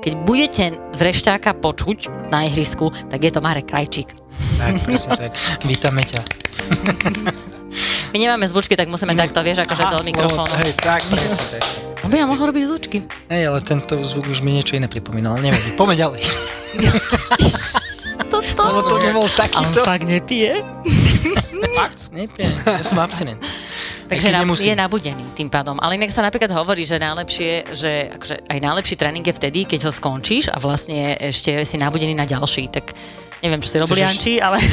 keď budete vrešťáka počuť na ihrisku, tak je to Marek Krajčík. Tak, presne tak. Vítame ťa. My nemáme zvučky, tak musíme takto, vieš, akože do mikrofónu. Hej, tak, presne tak. On by nám mohol robiť zvučky. Hej, ale tento zvuk už mi niečo iné pripomínal. Neviem, poďme ďalej. Toto. Lebo to nebol A on takýto. fakt nepije? Fakt? Nepijem, ja som abstinent. Takže na, nemusím. je nabudený tým pádom. Ale inak sa napríklad hovorí, že najlepšie, že akože aj najlepší tréning je vtedy, keď ho skončíš a vlastne ešte si nabudený na ďalší. Tak neviem, čo si robili Janči, ale...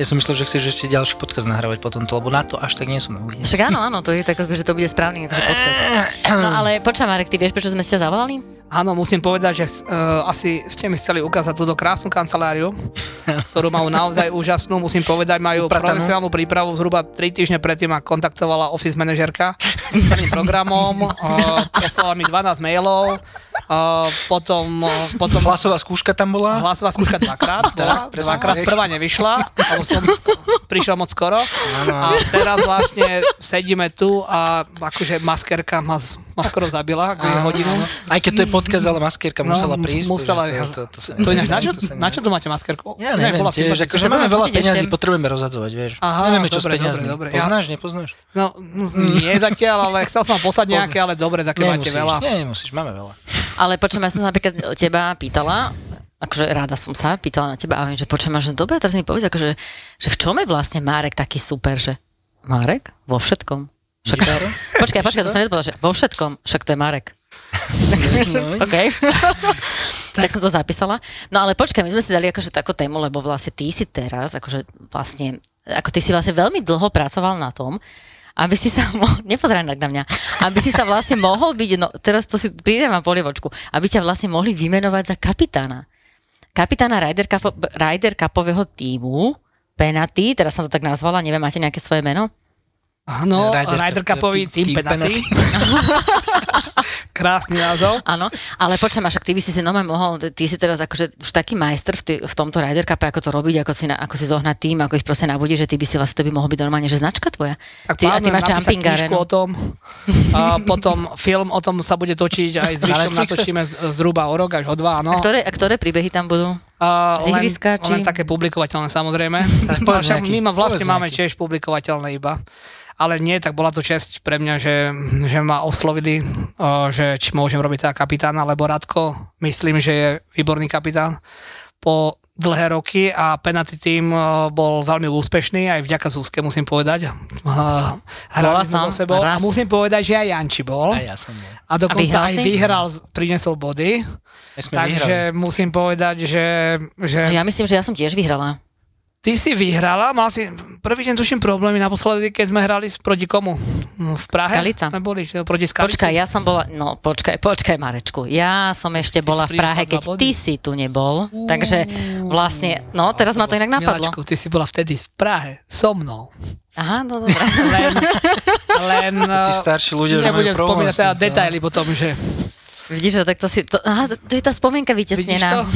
Ja som myslel, že chceš ešte ďalší podcast nahrávať potom, lebo na to až tak nie som nabudený. Však áno, áno, to je tak, že to bude správny akože podcast. No ale počkaj, Marek, ty vieš, prečo sme ste zavolali? Áno, musím povedať, že uh, asi ste mi chceli ukázať túto krásnu kanceláriu, ktorú majú naozaj úžasnú. Musím povedať, majú Upratanú. profesionálnu prípravu. Zhruba 3 týždne predtým ma kontaktovala office manažerka s celým programom. Uh, poslala mi 12 mailov. Uh, potom, uh, potom Hlasová skúška tam bola? hlasová skúška dvakrát bola, Tak, dvakrát prvá nevyšla, lebo som prišiel moc skoro. A teraz vlastne sedíme tu a akože maskerka ma, ma skoro zabila, akože hodinu. Aj keď to je podcast, ale maskierka musela No, prísť. musela, to, to, to, sa- To ináč, na čo, to sa na čo tu máte maskerku? Ja neviem, bola tiež, akože máme veľa peňazí, ešte. potrebujeme rozhadzovať, vieš. Aha, Nevieme, čo s dobre, peniazmi. dobre, dobre. Ja- Poznáš, nepoznáš? No, mm, nie zatiaľ, ale chcel som vám poslať nejaké, ale dobre, také máte veľa. nie, nemusíš, máme veľa. Ale počujem, ja som sa napríklad teba pýtala, akože rada som sa pýtala na teba a viem, že počujem, že dobre, teraz mi povedz, akože, že v čom je vlastne Marek taký super, že Marek? Vo všetkom. Však, počkaj, počkaj, to som nedopovedala, že vo všetkom, však to je Marek. No, OK. tak som to zapísala. No ale počkaj, my sme si dali akože takú tému, lebo vlastne ty si teraz, akože vlastne, ako ty si vlastne veľmi dlho pracoval na tom, aby si sa mohol, nepozeraj tak na mňa, aby si sa vlastne mohol byť, no teraz to si prídem a polievočku, aby ťa vlastne mohli vymenovať za kapitána. Kapitána Ryder, Cup, Ryder Cupového týmu, Penaty, teraz som to tak nazvala, neviem, máte nejaké svoje meno? Áno, Ryder Ryder Cup, Cupový tým- tým penalty. Krásny názov. Áno, ale počujem, však ty by si si normálne mohol, ty si teraz akože už taký majster v, tý, v tomto Ryder Cupe, ako to robiť, ako si, na, ako si zohnať tým, ako ich proste nabudí, že ty by si vlastne, to by mohol byť normálne, že značka tvoja. Tak ty, a ty máš jumping arenu. o tom. A potom film o tom sa bude točiť aj s Netflixe? natočíme z- zhruba o rok až o dva, áno. A ktoré, a ktoré príbehy tam budú? A z ihriska, len, či- len také publikovateľné samozrejme. Však nejaký, my ma vlastne máme tiež publikovateľné iba. Ale nie, tak bola to čest pre mňa, že, že ma oslovili, o, že či môžem robiť teda kapitána, lebo Radko, myslím, že je výborný kapitán po dlhé roky a penalty tým o, bol veľmi úspešný, aj vďaka Zúske musím povedať. Sme som so sebou a raz. musím povedať, že aj Janči bol. A ja som bol. A dokonca vyhral aj si? vyhral, prinesol body. Takže vyhrali. musím povedať, že, že Ja myslím, že ja som tiež vyhrala. Ty si vyhrala, mal si prvý deň tuším problémy naposledy, keď sme hrali s- proti komu? No, V Prahe? Skalica. Sme boli, že proti Skalici. Počkaj, ja som bola, no počkaj, počkaj Marečku, ja som ešte bola si v Prahe, keď body. ty si tu nebol, takže vlastne, no teraz ma to inak napadlo. Miláčku, ty si bola vtedy v Prahe so mnou. Aha, no dobre. Len, len Tí uh, starší ľudia, že nebudem spomínať teda detaily potom, že Vidíš, že tak to si, to, aha, to je tá spomienka vidíš vytesnená. to?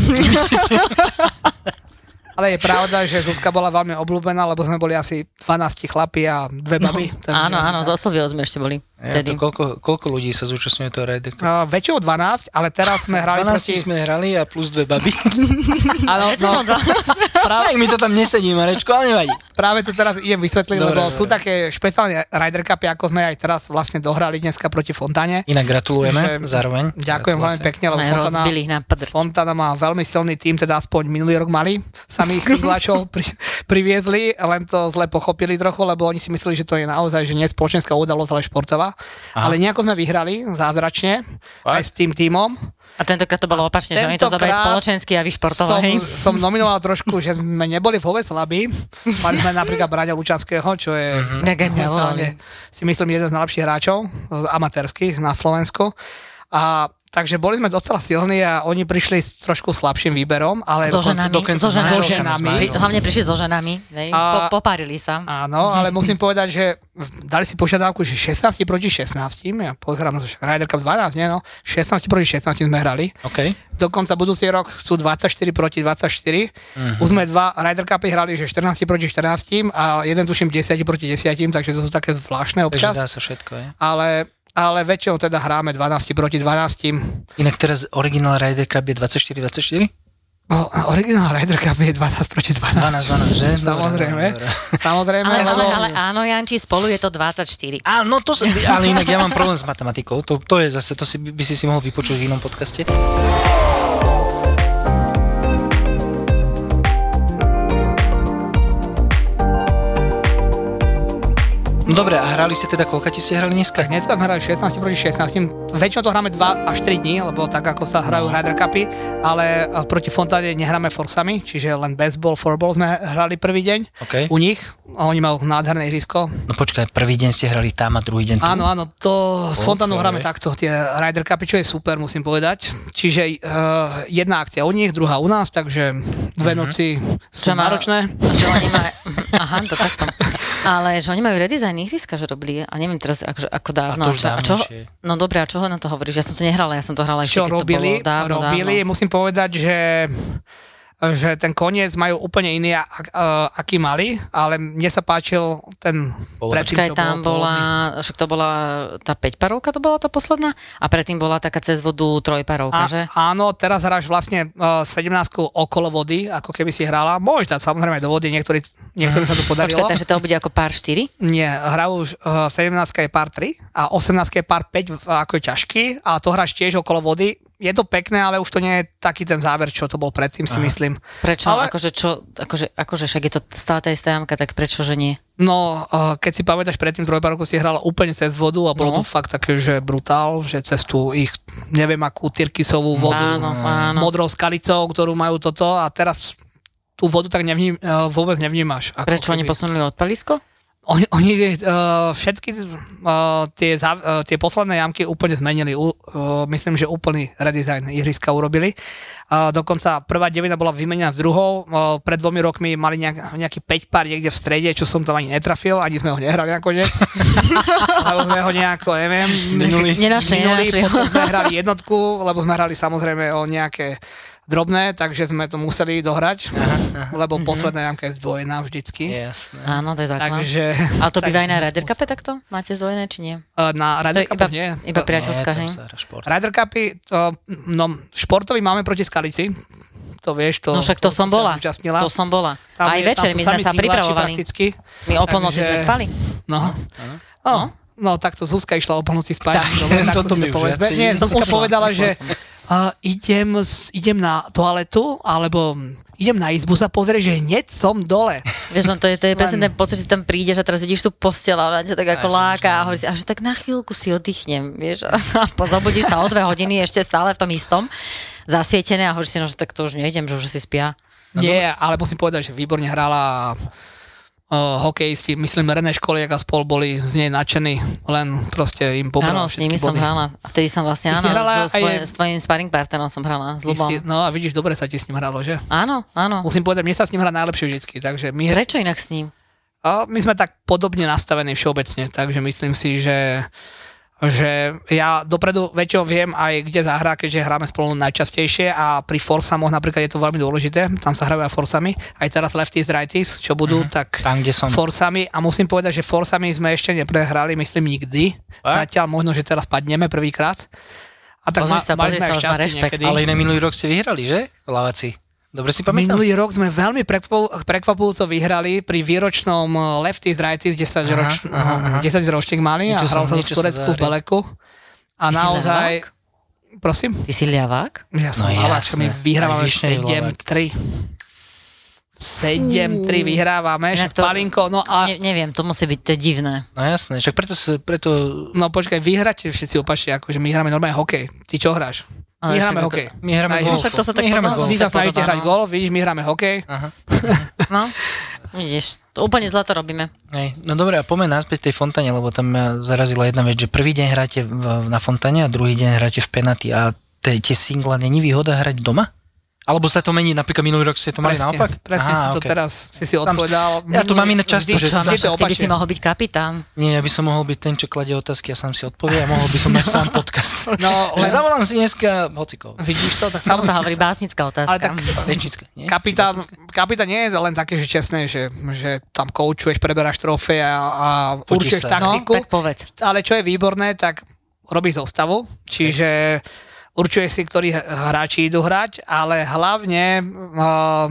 Ale je pravda, že Zuzka bola veľmi obľúbená, lebo sme boli asi 12 chlapi a dve baby. takže Áno, áno, tak. z Osoviou sme ešte boli. Ja, to koľko, koľko ľudí sa zúčastňuje toho Cup? Uh, väčšinou 12, ale teraz sme hrali 12 proti... sme hrali a plus dve baby. Áno, no, práve, Tak mi to tam nesedí, Marečko, ale nevadí. práve to teraz idem vysvetliť, Dobre, lebo dobre. sú také špeciálne Ryder Cupy, ako sme aj teraz vlastne dohrali dneska proti Fontáne. Inak gratulujeme Že- zároveň. Ďakujem veľmi pekne, lebo Fontana. Fontana má veľmi silný tým, teda aspoň minulý rok mali. Samých singlačov pri, priviezli, len to zle pochopili trochu, lebo oni si mysleli, že to je naozaj, že nie spoločenská udalosť, ale športová. Aha. Ale nejako sme vyhrali zázračne, aj s tým týmom. A tentokrát to bolo opačne, že oni to zobrali spoločensky a vy športovo, Som, som nominoval trošku, že sme neboli vôbec slabí. Mali sme napríklad Braňa Lučanského, čo je momentálne, si myslím, jeden z najlepších hráčov amatérských na Slovensku. A Takže boli sme docela silní a oni prišli s trošku slabším výberom, ale... So ženami, dokonca so s ženami. So ženami. Pri, hlavne prišli so ženami, hej? A- Po, popárili sa. Áno, ale musím povedať, že dali si požiadavku, že 16 proti 16, ja pozerám, že Ryder Cup 12, nie no, 16 proti 16 sme hrali. OK. Dokonca budúci rok sú 24 proti 24. Mhm. Už sme dva Ryder Cupy hrali, že 14 proti 14 a jeden tuším 10 proti 10, takže to sú také zvláštne Takže občas. dá sa všetko, je. Ale ale väčšinou teda hráme 12 proti 12. Inak teraz originál Ryder Cup je 24-24? O, originál Ryder Cup je 12 proti 12. 12, 12, že? Samozrejme. Dobre, dobre. Samozrejme. Ale, ale, ale áno, Janči, spolu je to 24. Áno, to som, ale inak ja mám problém s matematikou. To, to je zase, to si, by si si mohol vypočuť v inom podcaste. No dobre, a hrali ste teda, koľka ti ste hrali dneska? Tak dneska sme hrali 16 proti 16. Väčšinou to hráme 2 až 3 dní, lebo tak ako sa hrajú Ryder Cupy, ale eh, proti Fontáne nehráme forsami, čiže len baseball, floorball sme hrali prvý deň OK. u nich. A Oni majú nádherné ihrisko. No počkaj, prvý deň ste hrali tam a druhý deň tu? Áno, áno, to s Fontánou OK. hráme takto, tie Ryder Cupy, čo je super, musím povedať. Čiže uh, jedna akcia u nich, druhá u nás, takže dve noci sú Čo má- náročné. A Že oni majú, aha, to takto. Ale že oni majú redesign ihriska, že robili, a neviem teraz akože, ako dávno. A to čo, a čo, dávnejšie. no dobre, a čoho na to hovoríš? Ja som to nehrala, ja som to hrala ešte, čo robili, to bolo dávno, robili. dávno. Musím povedať, že že ten koniec majú úplne iný, ak, uh, aký mali, ale mne sa páčil ten predtým, čo tam bol bola, však to bola tá 5 parovka, to bola tá posledná? A predtým bola taká cez vodu trojparovka, že? A, áno, teraz hráš vlastne uh, 17 okolo vody, ako keby si hrala. Môžeš dať samozrejme do vody, niektorí, niektorým sa to podarilo. Počkaj, takže to bude ako pár 4? Nie, hrajú už uh, 17 je pár 3 a 18 je pár 5, ako je ťažký a to hráš tiež okolo vody. Je to pekné, ale už to nie je taký ten záver, čo to bol predtým, si myslím. Prečo? Ale- Akože, čo, akože, akože však je to stále tá istá jamka, tak prečo, že nie? No, uh, keď si pamätáš, predtým trojparovku si hrala úplne cez vodu a bolo No. to fakt také, že brutál, že cez tú ich, neviem akú tyrkysovú vodu, Áno, áno. modrou skalicou, ktorú majú toto a teraz tú vodu tak nevním, uh, vôbec nevnímaš. Ako Prečo oni keby- posunuli odpalisko? Oni, oni uh, všetky uh, tie, uh, tie posledné jamky úplne zmenili. U, uh, myslím, že úplný redesign ihriska urobili. Uh, dokonca prvá devina bola vymenená s druhou. Uh, pred dvomi rokmi mali nejak, nejaký 5 pár niekde v strede, čo som tam ani netrafil, ani sme ho nehrali nakoniec. lebo sme ho nejako, neviem, Minuli. Nenašli, minuli, nenašli. potom sme hrali jednotku, lebo sme hrali samozrejme o nejaké drobné, takže sme to museli dohrať, lebo posledná jamka je zdvojená vždycky. Jasné. Áno, to je základ. Takže, Ale to býva aj na Ryder Cupe takto? Máte zdvojené, či nie? Uh, Na To Ryder Cupoch nie. iba To- priateľská, hej? Ryder Cupy, to, no, športový máme proti Skalici. To vieš, to... No však to som sa bola. To som bola. Tam Aj je- večer, my sme sa pripravovali. Prakticky. My o polnoci Takže- sme spali. No. No, no, takto Zuzka išla o polnoci spať. Dobre, takto mi to už povedzme. Nie, Som Zuzka povedala, že. Uh, idem, idem na toaletu, alebo idem na izbu sa pozrieť, že hneď som dole. Vieš, no to je, to je presne ten pocit, že tam prídeš a teraz vidíš tú postel a ona ťa tak ako Až, láka až, a hovoríš si, a že tak na chvíľku si oddychnem, vieš, a pozobudíš sa o dve hodiny ešte stále v tom istom, zasvietené a hovoríš si, no, že tak to už nejdem, že už si spia. Nie, ale musím povedať, že výborne hrala hokejisti, myslím René Školiak a spol boli z nej nadšení, len proste im pobral Áno, s nimi všetky som body. hrala. A vtedy som vlastne, áno, hrala so svoje, aj- s tvojim sparring partnerom som hrala, s Lubom. si- No a vidíš, dobre sa ti s ním hralo, že? Áno, áno. Musím povedať, mne sa s ním hrá najlepšie vždycky, takže my, Prečo inak s ním? a my sme tak podobne nastavení všeobecne, takže myslím si, že že ja dopredu väčšinou viem aj kde zahrá, keďže hráme spolu najčastejšie a pri forsamoch napríklad je to veľmi dôležité, tam sa hrajú aj forsami, aj teraz lefties, righties, čo budú, tak Tam, kde som. forsami a musím povedať, že forsami sme ešte neprehrali, myslím nikdy. Fakt? Zatiaľ možno, že teraz padneme prvýkrát. A tak Pozri sa, mali pozri sme sa, šťastie rešpekt. niekedy. Ale iné minulý rok ste vyhrali, že? Lavaci. Dobre si pamätám? Minulý rok sme veľmi prekvapu- prekvapujúco vyhrali pri výročnom uh, Lefties Righties 10 Aha, roč, aha, aha. 10 ročník mali a hral som- to v Turecku v. Beleku. A Ty naozaj... ľavák? Prosím? Ty si ľavák? Ja som No no, Lavák, my vyhrávame Aj vyššie je ľavák. 7-3. 7-3 vyhrávame, však Palinko, no a Ne, neviem, to musí byť to je divné. No jasné, však preto, preto No počkaj, vy hráte všetci opačne, akože my hráme normálne hokej. Ty čo hráš? Ale My hráme však- hokej. my hráme golf. ihrisku. však to sa tak My hráme golf. Vy sa snažíte hrať no. golf, vidíš, my hráme hokej. Aha. No, vidíš, to úplne zle to robíme. Hej. No dobre, a poďme naspäť tej fontáne, lebo tam ma zarazila jedna vec, že prvý deň hráte v, na fontáne a druhý deň hráte v penaty a te, tie singla není výhoda hrať doma? Alebo sa to mení, napríklad minulý rok ste to mali Presne, naopak? presne Aha, si to okej. teraz si si Sam- odpovedal. Ja to mám iné často, že to Ty by si mohol byť kapitán. Nie, ja by som mohol byť ten, čo kladie otázky a sám si odpovie a mohol by som mať sám podcast. No, len- zavolám si dneska hocikov. Vidíš to? Tak Tomu sa hovorí básnická otázka. Ale tak Rečnícka, nie? kapitán, kapitán nie je len také, že čestné, že, že tam koučuješ, preberáš trofej a, a určuješ. No, taktiku. tak povedz. Ale čo je výborné, tak robíš zostavu, čiže určuje si, ktorí hráči idú hrať, ale hlavne uh,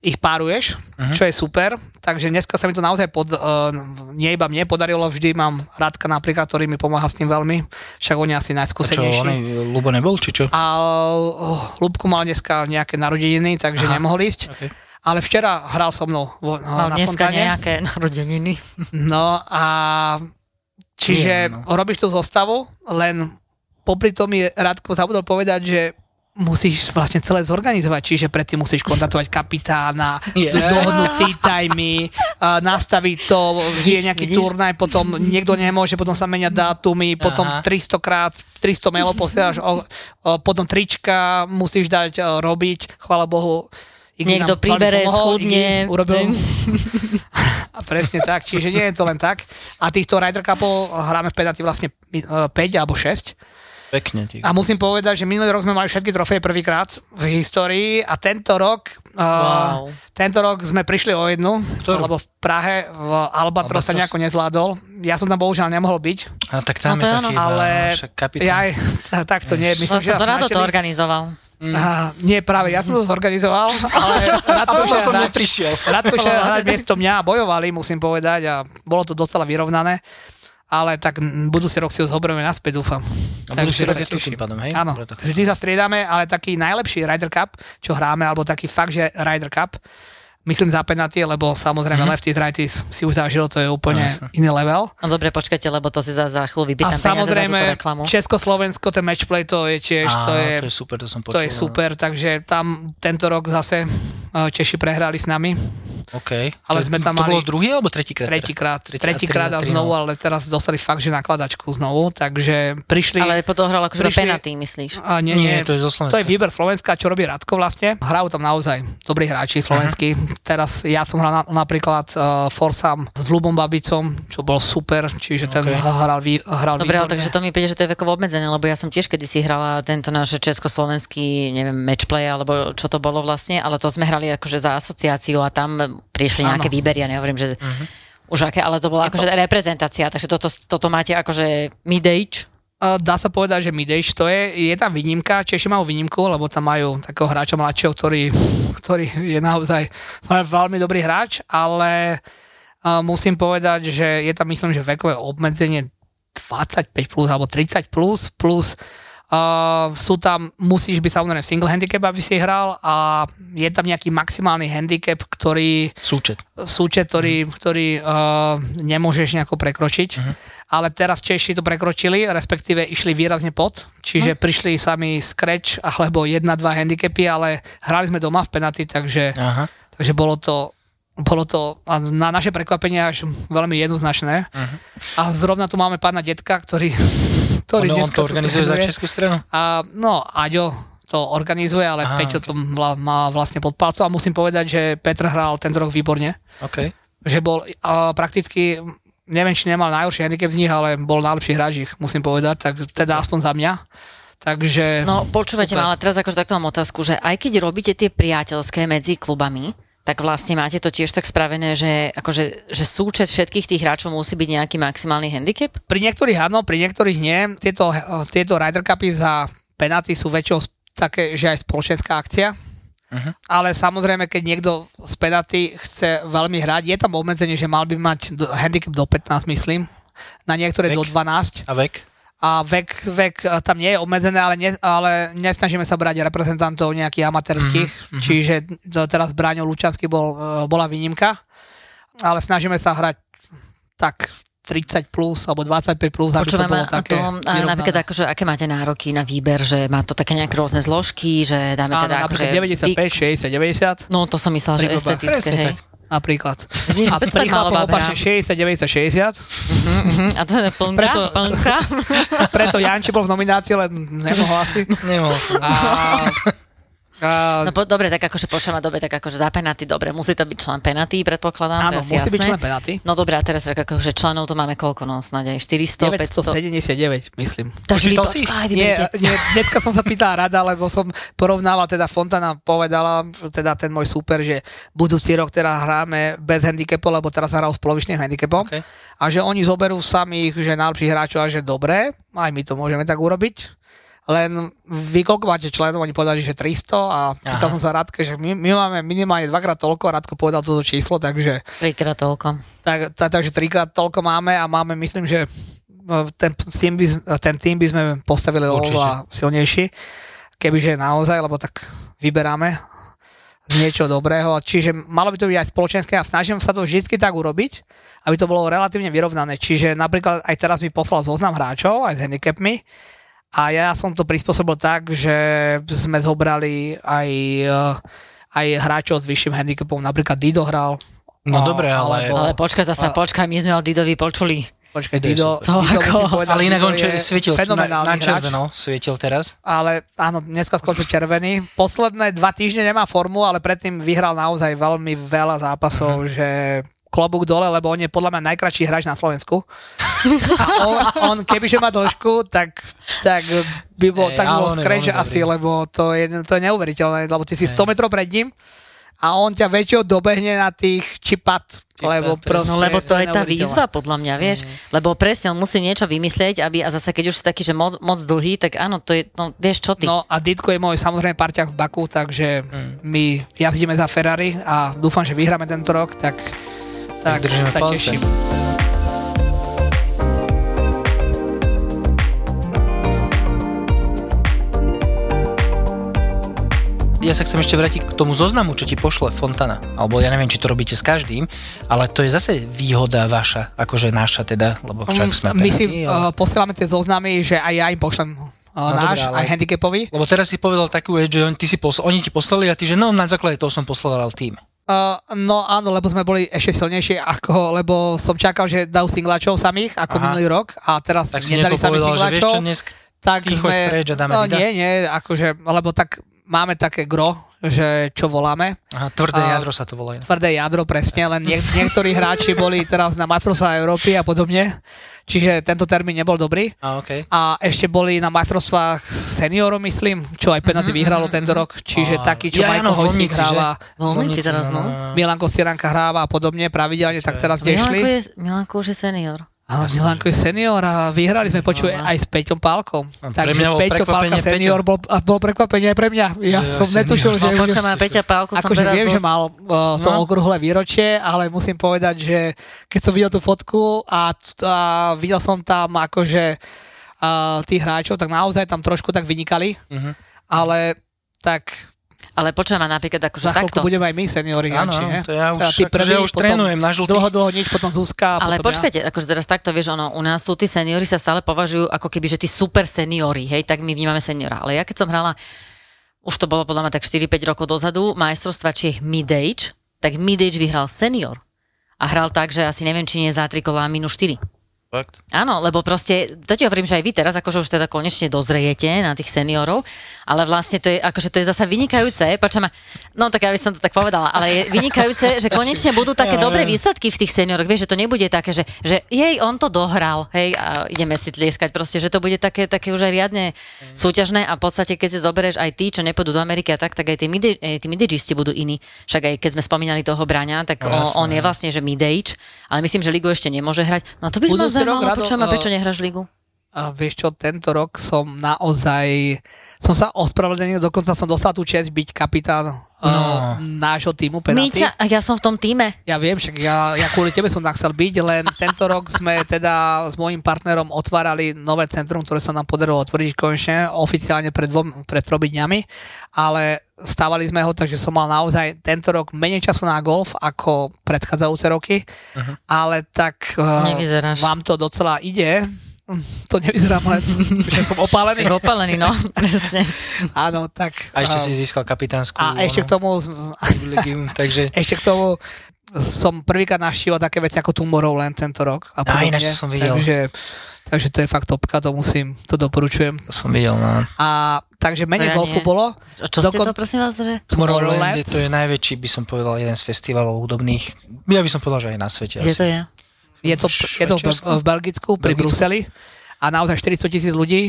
ich páruješ, uh-huh. čo je super. Takže dneska sa mi to naozaj pod, uh, nie iba mne podarilo, vždy mám Radka napríklad, ktorý mi pomáha s tým veľmi, však on je asi najskúsenejší. A čo, on Lubo nebol, či čo? A uh, Lubku mal dneska nejaké narodeniny, takže Aha. nemohol ísť. Okay. Ale včera hral so mnou vo, mal na dneska fontáne. nejaké narodeniny. No a čiže Nie, no. robíš tú zostavu, len popri tom mi Radko zabudol povedať, že musíš vlastne celé zorganizovať, čiže predtým musíš kontaktovať kapitána, yeah. dohodnúť tea timey, uh, nastaviť to, vždy je nejaký turnaj, potom niekto nemôže, potom sa menia dátumy, potom Aha. 300 krát, 300 mailov posielaš, o, o, potom trička musíš dať o, robiť, chvála Bohu. Iggy Niekto pribere, schudne. Urobil. A presne tak, čiže nie je to len tak. A týchto Ryder Cupov hráme v penalty vlastne 5 alebo 6 Pekne. Ty. A musím povedať, že minulý rok sme mali všetky trofeje prvýkrát v histórii a tento rok, wow. uh, tento rok sme prišli o jednu, Ktorú? lebo v Prahe v Albatros sa nejako nezvládol. Ja som tam bohužiaľ nemohol byť. A tak tam no, je to, chýba, ale no, ja, tak to nie. Myslím, že som to rád to organizoval. Mm. A, nie, práve ja som to zorganizoval, ale Radko som neprišiel. Radko hrať miesto mňa a bojovali, musím povedať, a bolo to docela vyrovnané ale tak budúci rok si ho zoberieme naspäť, dúfam. A budúci rok je tu tým pádom, hej? Áno, vždy sa striedame, ale taký najlepší Ryder Cup, čo hráme, alebo taký fakt, že Ryder Cup, myslím za penalty, lebo samozrejme mm-hmm. lefties, righties si už zažil, to je úplne no, iný level. No dobre, počkajte, lebo to si za, za chvíľu vypýtam A samozrejme, Československo, ten matchplay, to je tiež, Á, to, je, to je super, to som počul. To je super, takže tam tento rok zase eh, Češi prehrali s nami OK. Ale to, sme tam to mali... bolo druhý alebo tretíkrát? Tretíkrát. Tretíkrát a znovu, ale teraz dostali fakt, že nakladačku znovu, takže prišli... Ale potom hral akože prišli... penalty, myslíš? A nie, nie, nie, to je zo Slovenska. To je výber Slovenska, čo robí Radko vlastne. Hrajú tam naozaj dobrí hráči slovenskí. Uh-huh. Teraz ja som hral na, napríklad uh, Forsam s Lubom Babicom, čo bol super, čiže ten okay. hral, vý, hral Dobre, ale takže to mi príde, že to je vekovo obmedzené, lebo ja som tiež kedysi hrala tento náš československý, neviem, matchplay, alebo čo to bolo vlastne, ale to sme hrali akože za asociáciu a tam prišli nejaké ano. výbery, ja nehovorím, že uh-huh. už aké, ale to bola akože to... reprezentácia, takže toto, toto máte akože mid-age, Dá sa povedať, že midage to je, je tam výnimka, Češi majú výnimku, lebo tam majú takého hráča mladšieho, ktorý, ktorý je naozaj veľmi dobrý hráč, ale musím povedať, že je tam myslím, že vekové obmedzenie 25 plus alebo 30 plus, plus Uh, sú tam, musíš byť samozrejme single handicap, aby si hral a je tam nejaký maximálny handicap, ktorý... Súčet. Súčet, ktorý, uh-huh. ktorý uh, nemôžeš nejako prekročiť. Uh-huh. Ale teraz Češi to prekročili, respektíve išli výrazne pod, čiže uh-huh. prišli sami scratch alebo jedna, dva handicapy, ale hrali sme doma v penalty, takže, takže bolo to bolo to na naše prekvapenie až veľmi jednoznačné. Uh-huh. A zrovna tu máme pána detka, ktorý ktorý ono, on to organizuje za Českú stranu? A, no, Aďo to organizuje, ale Aha, Peťo okay. to má vlastne pod palcom a musím povedať, že Petr hral tento rok výborne. Okay. Že bol a, prakticky, neviem, či nemal najhorší handicap z nich, ale bol najlepší hráč ich, musím povedať, tak teda aspoň za mňa. Takže... No počúvajte ma, ale teraz akože takto mám otázku, že aj keď robíte tie priateľské medzi klubami, tak vlastne máte to tiež tak spravené, že, akože, že súčet všetkých tých hráčov musí byť nejaký maximálny handicap? Pri niektorých áno, pri niektorých nie. Tieto, tieto Ryder Cupy za penalty sú väčšinou také, že aj spoločenská akcia. Uh-huh. Ale samozrejme, keď niekto z penalty chce veľmi hrať, je tam obmedzenie, že mal by mať handicap do 15, myslím. Na niektoré vek. do 12. A vek? A vek, vek e, tam nie je obmedzené, ale, ne, ale nesnažíme sa brať reprezentantov nejakých amatérských, mm-hmm. čiže teraz Bráňo Lučanský bol, e, bola výnimka, ale snažíme sa hrať tak 30 plus alebo 25 plus, aby Počúvame, to bolo také to, a napríklad akože, aké máte nároky na výber, že má to také nejaké rôzne zložky, že dáme Áno, teda akože 95, 60, 90. No to som myslela, že estetické, hej. Tak napríklad. Vidíš, a pri chlapom opačne 60, 90, 60. Uh-huh, uh-huh. A to je plnka, preto, plnka. preto Janči bol v nominácii, ale nemohol asi. Nemohol. A A, No po, dobre, tak akože počujem dobre, tak akože za penaty, dobre, musí to byť člen penaty, predpokladám, áno, to musí byť jasné. člen penalty. No dobre, a teraz tak akože členov to máme koľko, no snáď aj 400, 500. 979, myslím. Takže vy si počkaj, Nie, nie, dneska som sa pýtal rada, lebo som porovnával, teda Fontana povedala, teda ten môj super, že budúci rok teda hráme bez handicapov, lebo teraz hral s polovičným handicapom. Okay. A že oni zoberú samých, že najlepších hráčov a že dobre, aj my to môžeme tak urobiť. Len vy koľko máte členov, oni povedali, že 300 a pýtal Aha. som sa Radke, že my, my máme minimálne dvakrát toľko Radko povedal toto číslo, takže Trikrát toľko. tak, tak, takže trikrát toľko máme a máme, myslím, že no, ten tým by, ten tým by sme postavili oveľa silnejší, kebyže naozaj, lebo tak vyberáme z niečo dobrého, čiže malo by to byť aj spoločenské a snažím sa to vždy tak urobiť, aby to bolo relatívne vyrovnané. Čiže napríklad aj teraz mi poslal zoznam hráčov, aj s handicapmi, a ja som to prispôsobil tak, že sme zobrali aj, eh, aj hráčov s vyšším handicapom, napríklad Dido hral. No a- dobre, ale- Ale počkaj zasa, počkaj, my sme o Didovi počuli. Počkaj, Dido, to Dido ako- povedať, Ale inak Dido on če- je svietil na, fenomenálny na hráč, červeno, svietil teraz. ale áno, dneska skončil červený. Posledné dva týždne nemá formu, ale predtým vyhral naozaj veľmi veľa zápasov, Mhm. že klobúk dole, lebo on je podľa mňa najkračší hráč na Slovensku. A on, on kebyže má dĺžku, tak, tak by bol, Hej, tak bol scratch asi, dobrý. lebo to je, to je neuveriteľné, lebo ty si 100 metrov pred ním a on ťa väčšinou dobehne na tých čipat, lebo proste... No lebo to je tá výzva podľa mňa, vieš, lebo presne on musí niečo vymyslieť, aby a zase keď už si taký, že moc, moc dlhý, tak áno, to je, no vieš čo ty. No a Ditko je môj samozrejme parťák v Baku, takže Mm. my jazdíme za Ferrari a dúfam, že vyhráme tento rok, tak, tak, držíme sa palce. teším. Ja sa chcem ešte vrátiť k tomu zoznamu, čo ti pošle Fontana. Alebo ja neviem, či to robíte s každým, ale to je zase výhoda vaša, akože naša teda, lebo však sme Mm, My si uh, posielame tie zoznamy, že aj ja im pošlem uh, No náš, dobré, ale- aj handicapový. Lebo teraz si povedal takú vec, že on, ty si posl- oni ti poslali a ty, že no na základe toho som poslal tým. Uh, no áno, lebo sme boli ešte silnejšie, ako, lebo som čakal, že dajú singlačov samých, ako Aha. minulý rok, a teraz Tak nedali sami dnes tak sme, preč a dáme no nie, nie, akože, lebo tak máme také gro, že čo voláme. Aha, tvrdé A- jadro sa to volá. tvrdé jadro, presne, len niek- niektorí hráči boli teraz na majstrovstvách Európy a podobne, čiže tento termín nebol dobrý. A okay. A ešte boli na majstrovstvách seniorov, myslím, čo aj penalty vyhralo tento rok, čiže A- taký, čo Ja, Majko Hojsík Lomnici, hráva, V Lomnici teraz, no. Milanko Stieranka hráva a podobne pravidelne, tak teraz kde Milanko je, Milanko už je senior. Áno, Milanko je senior a vyhrali sme počuť aj s Peťom Pálkom. Takže Peťo Pálka senior bol, a bol prekvapenie aj pre mňa. Ja Že som netušil, že... No, počujem, a Peťa Pálku som Akože teraz viem, že dosť... mal uh, to No. okrúhle výročie, ale musím povedať, že keď som videl tú fotku a, a videl som tam akože uh, tých hráčov, tak naozaj tam trošku tak vynikali, Mhm. ale tak Ale počujem ma napríklad akože za takto. budeme aj my seniori. Áno, ne? to ja už, Teda ty akože prvý, ja už potom trénujem na žltých. Dlho, dlho nič, potom Zuzka. Ale potom počkajte, akože teraz takto, vieš, ono, u nás sú tí seniori sa stále považujú ako keby, že tí super seniori, hej, tak my vnímame seniora. Ale ja keď som hrala, už to bolo podľa mňa tak 4-5 rokov dozadu, majstrovstva Čiech mid-age, tak mid-age vyhral senior. A hral tak, že asi neviem, či nie za 3 kolá minus 4. Fakt. Áno, lebo proste, to ti hovorím, že aj vy teraz akože už teda konečne dozrejete na tých seniorov, ale vlastne to je, akože to je zasa vynikajúce, počujem, no tak ja by som to tak povedala, ale je vynikajúce, že konečne budú také dobré výsledky v tých senioroch, vieš, že to nebude také, že, že jej, on to dohral, hej, a ideme si tlieskať proste, že to bude také, také už aj riadne súťažné a v podstate, keď si zoberieš aj tí, čo nepôjdu do Ameriky a tak, tak aj tí, mid, eh, tí budú iní. Však aj keď sme spomínali toho Braňa, tak No, on, on je no. vlastne, že mid-age, ale myslím, že ligu ešte nemôže hrať. No to by sme rok, Rado, počujem, a eh, prečo nehráš ligu? A vieš čo, tento rok som naozaj, som sa ospravedlnil, dokonca som dostal tú čest byť kapitán No. uh, nášho týmu penalty. Míťa, ja som v tom týme. Ja viem, však ja, ja kvôli tebe som tak chcel byť, len tento rok sme teda s môjim partnerom otvárali nové centrum, ktoré sa nám podarilo otvoriť konečne, oficiálne pred, dvom, pred tromi dňami, ale stávali sme ho, takže som mal naozaj tento rok menej času na golf ako predchádzajúce roky, Mhm. ale tak uh, Nevyzeráš. vám to docela ide. To nevyzerám len, že som opálený. Tak opalený, no. Presne. Áno, tak... A ešte uh, si získal kapitánsku. a ešte k tomu privilegium, takže... ešte k tomu som prvýkrát navštívil také veci ako Tomorrowland tento rok. A podobne. ináč to som videl. Takže, takže to je fakt topka, to musím, to doporučujem. To som videl, no. A takže menej ja golfu nie. bolo. A Čo ste Dokon- to, prosím vás, že? Tomorrowland, Tomorrowland. to je najväčší, by som povedal, jeden z festivalov hudobných. Ja by som povedal, že aj na svete. Kde asi. to je? Je to, je to v, v Belgicku, pri Belgicku. Bruseli a naozaj 400 tisíc ľudí.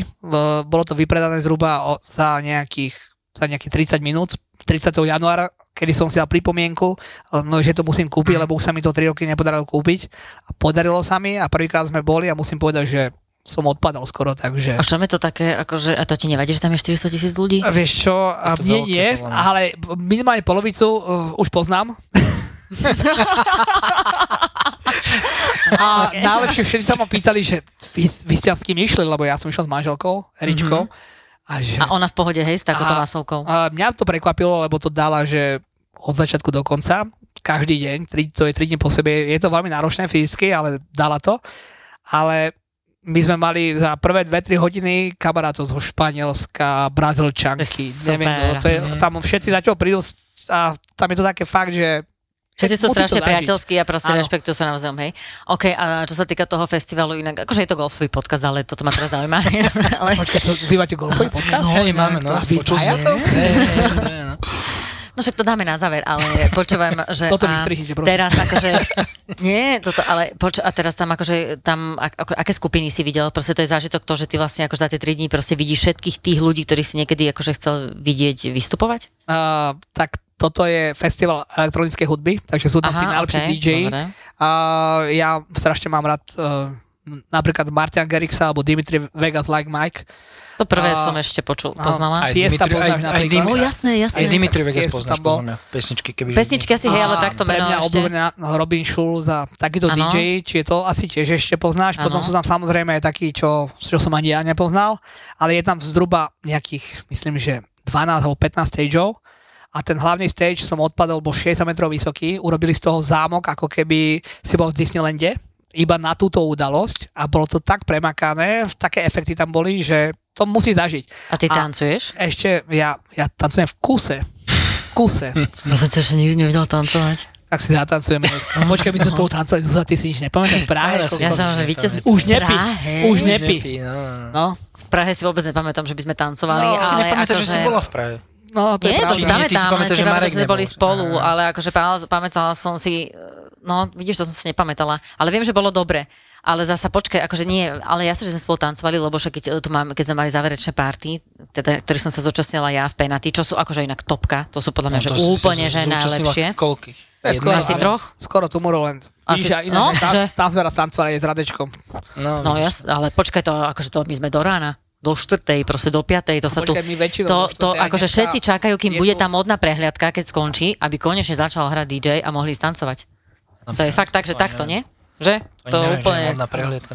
Bolo to vypredané zhruba za nejakých za nejakých 30 minút. 30. januára, kedy som si dal pripomienku, no, že to musím kúpiť, lebo už sa mi to 3 roky nepodarilo kúpiť. A podarilo sa mi a prvýkrát sme boli a musím povedať, že som odpadal skoro, takže... A čo je to také, akože, a to ti nevadí, že tam je 400 tisíc ľudí? A Vieš čo, a mne nie, mňa. ale minimálne polovicu uh, už poznám. a najlepšie všetci sa ma pýtali, že vy, vy ste s kým išli, lebo ja som išiel s manželkou, Eričkou. A, že, A ona v pohode, hej, s takouto masovkou. a mňa to prekvapilo, lebo to dala, že od začiatku do konca, každý deň, tri, to je 3 dní po sebe, je to veľmi náročné fyzicky, ale dala to. Ale my sme mali za prvé 2-3 hodiny kamarátov zo Španielska, je neviem, kto, to je, Mhm. tam všetci zatiaľ prídu a tam je to také fakt, že Všetci sú strašne priateľskí a proste Áno. rešpektujú sa navzájom, hej. OK, a čo sa týka toho festivalu, inak, akože je to golfový podcast, ale toto ma teraz zaujíma. ale, Počkaj, to, vy máte golfový podcast? Hej, máme, no. Počul som. to? No. no však to dáme na záver, ale počúvam, že... Toto a. Teraz akože... Nie, toto, ale poč- a teraz tam akože, tam, ak, ako, aké skupiny si videl? Proste to je zážitok to, že ty vlastne akože za tie 3 dní proste vidíš všetkých tých ľudí, ktorých si niekedy akože chcel vidieť vystupovať? Uh, tak toto je festival elektronickej hudby, takže sú tam tí najlepší okej, DJ. dobre. A ja strašne mám rád uh, napríklad Martina Gerixa alebo Dimitri Vegas Like Mike. To prvé A- som ešte počul, No. poznala. Aj Tiesta Dimitri- poznáš aj- aj. Dimitri- O, jasné, jasné. Aj Dimitri Vegas poznáš, tam bol. pesničky, keby... Pesničky asi, hej, ale takto meno mňa ešte. Robin Schulz a takýto Áno. DJ, či je to asi tiež ešte poznáš. Potom Áno. sú tam samozrejme aj takí, čo, čo som ani ja nepoznal, ale je tam zhruba nejakých, myslím, že 12 alebo 15 stageov a ten hlavný stage som odpadol, bol 60 metrov vysoký, urobili z toho zámok, ako keby si bol v Disneylande, iba na túto udalosť a bolo to tak premakané, také efekty tam boli, že to musí zažiť. A ty A- tancuješ? Ešte ja, ja tancujem v kuse. V kuse. No som ešte nikdy nevidel tancovať. Tak si zatancujeme dneska. Počkaj, my sme spolu tancovali, Zuzana, ty si nič nepamätáš v Prahe? Ja si- Ja som, že víťaz... Už nepí. Už nepí. no, no, no. No, V Prahe si vôbec nepamätám, že by sme tancovali, No, Si ale nepamätáš, že akože... si bola v Prahe. No to je Nie, to pravda. si pamätám, len si že pamätám, Marek že sme boli spolu, Aha. ale akože pamä- pamätala som si, no vidíš, to som si nepamätala, ale viem, že bolo dobre. Ale zasa počkaj, akože nie, ale ja sa, že sme spolu tancovali, lebo však keď, tu mám, keď sme mali záverečné party, teda, ktorých som sa zúčastnila ja v Penaty, čo sú akože inak topka, to sú podľa mňa, že No, to si úplne, že najlepšie. Koľkých? To je skoro, Asi áno. troch? Skoro Tomorrowland. Asi- Vidíš, a ináč, no, že tam, že? tam sme raz tancovali aj s Radečkom. No, No jasne, ale počkaj to, akože to my sme do rána do štvrtej, proste do piatej, to sa tu... To, to akože všetci čakajú, kým bude tá modná prehliadka, keď skončí, aby konečne začal hrať DJ a mohli ísť tancovať. To je fakt tak, že takto, nie? Že? To je úplne... modná prehliadka.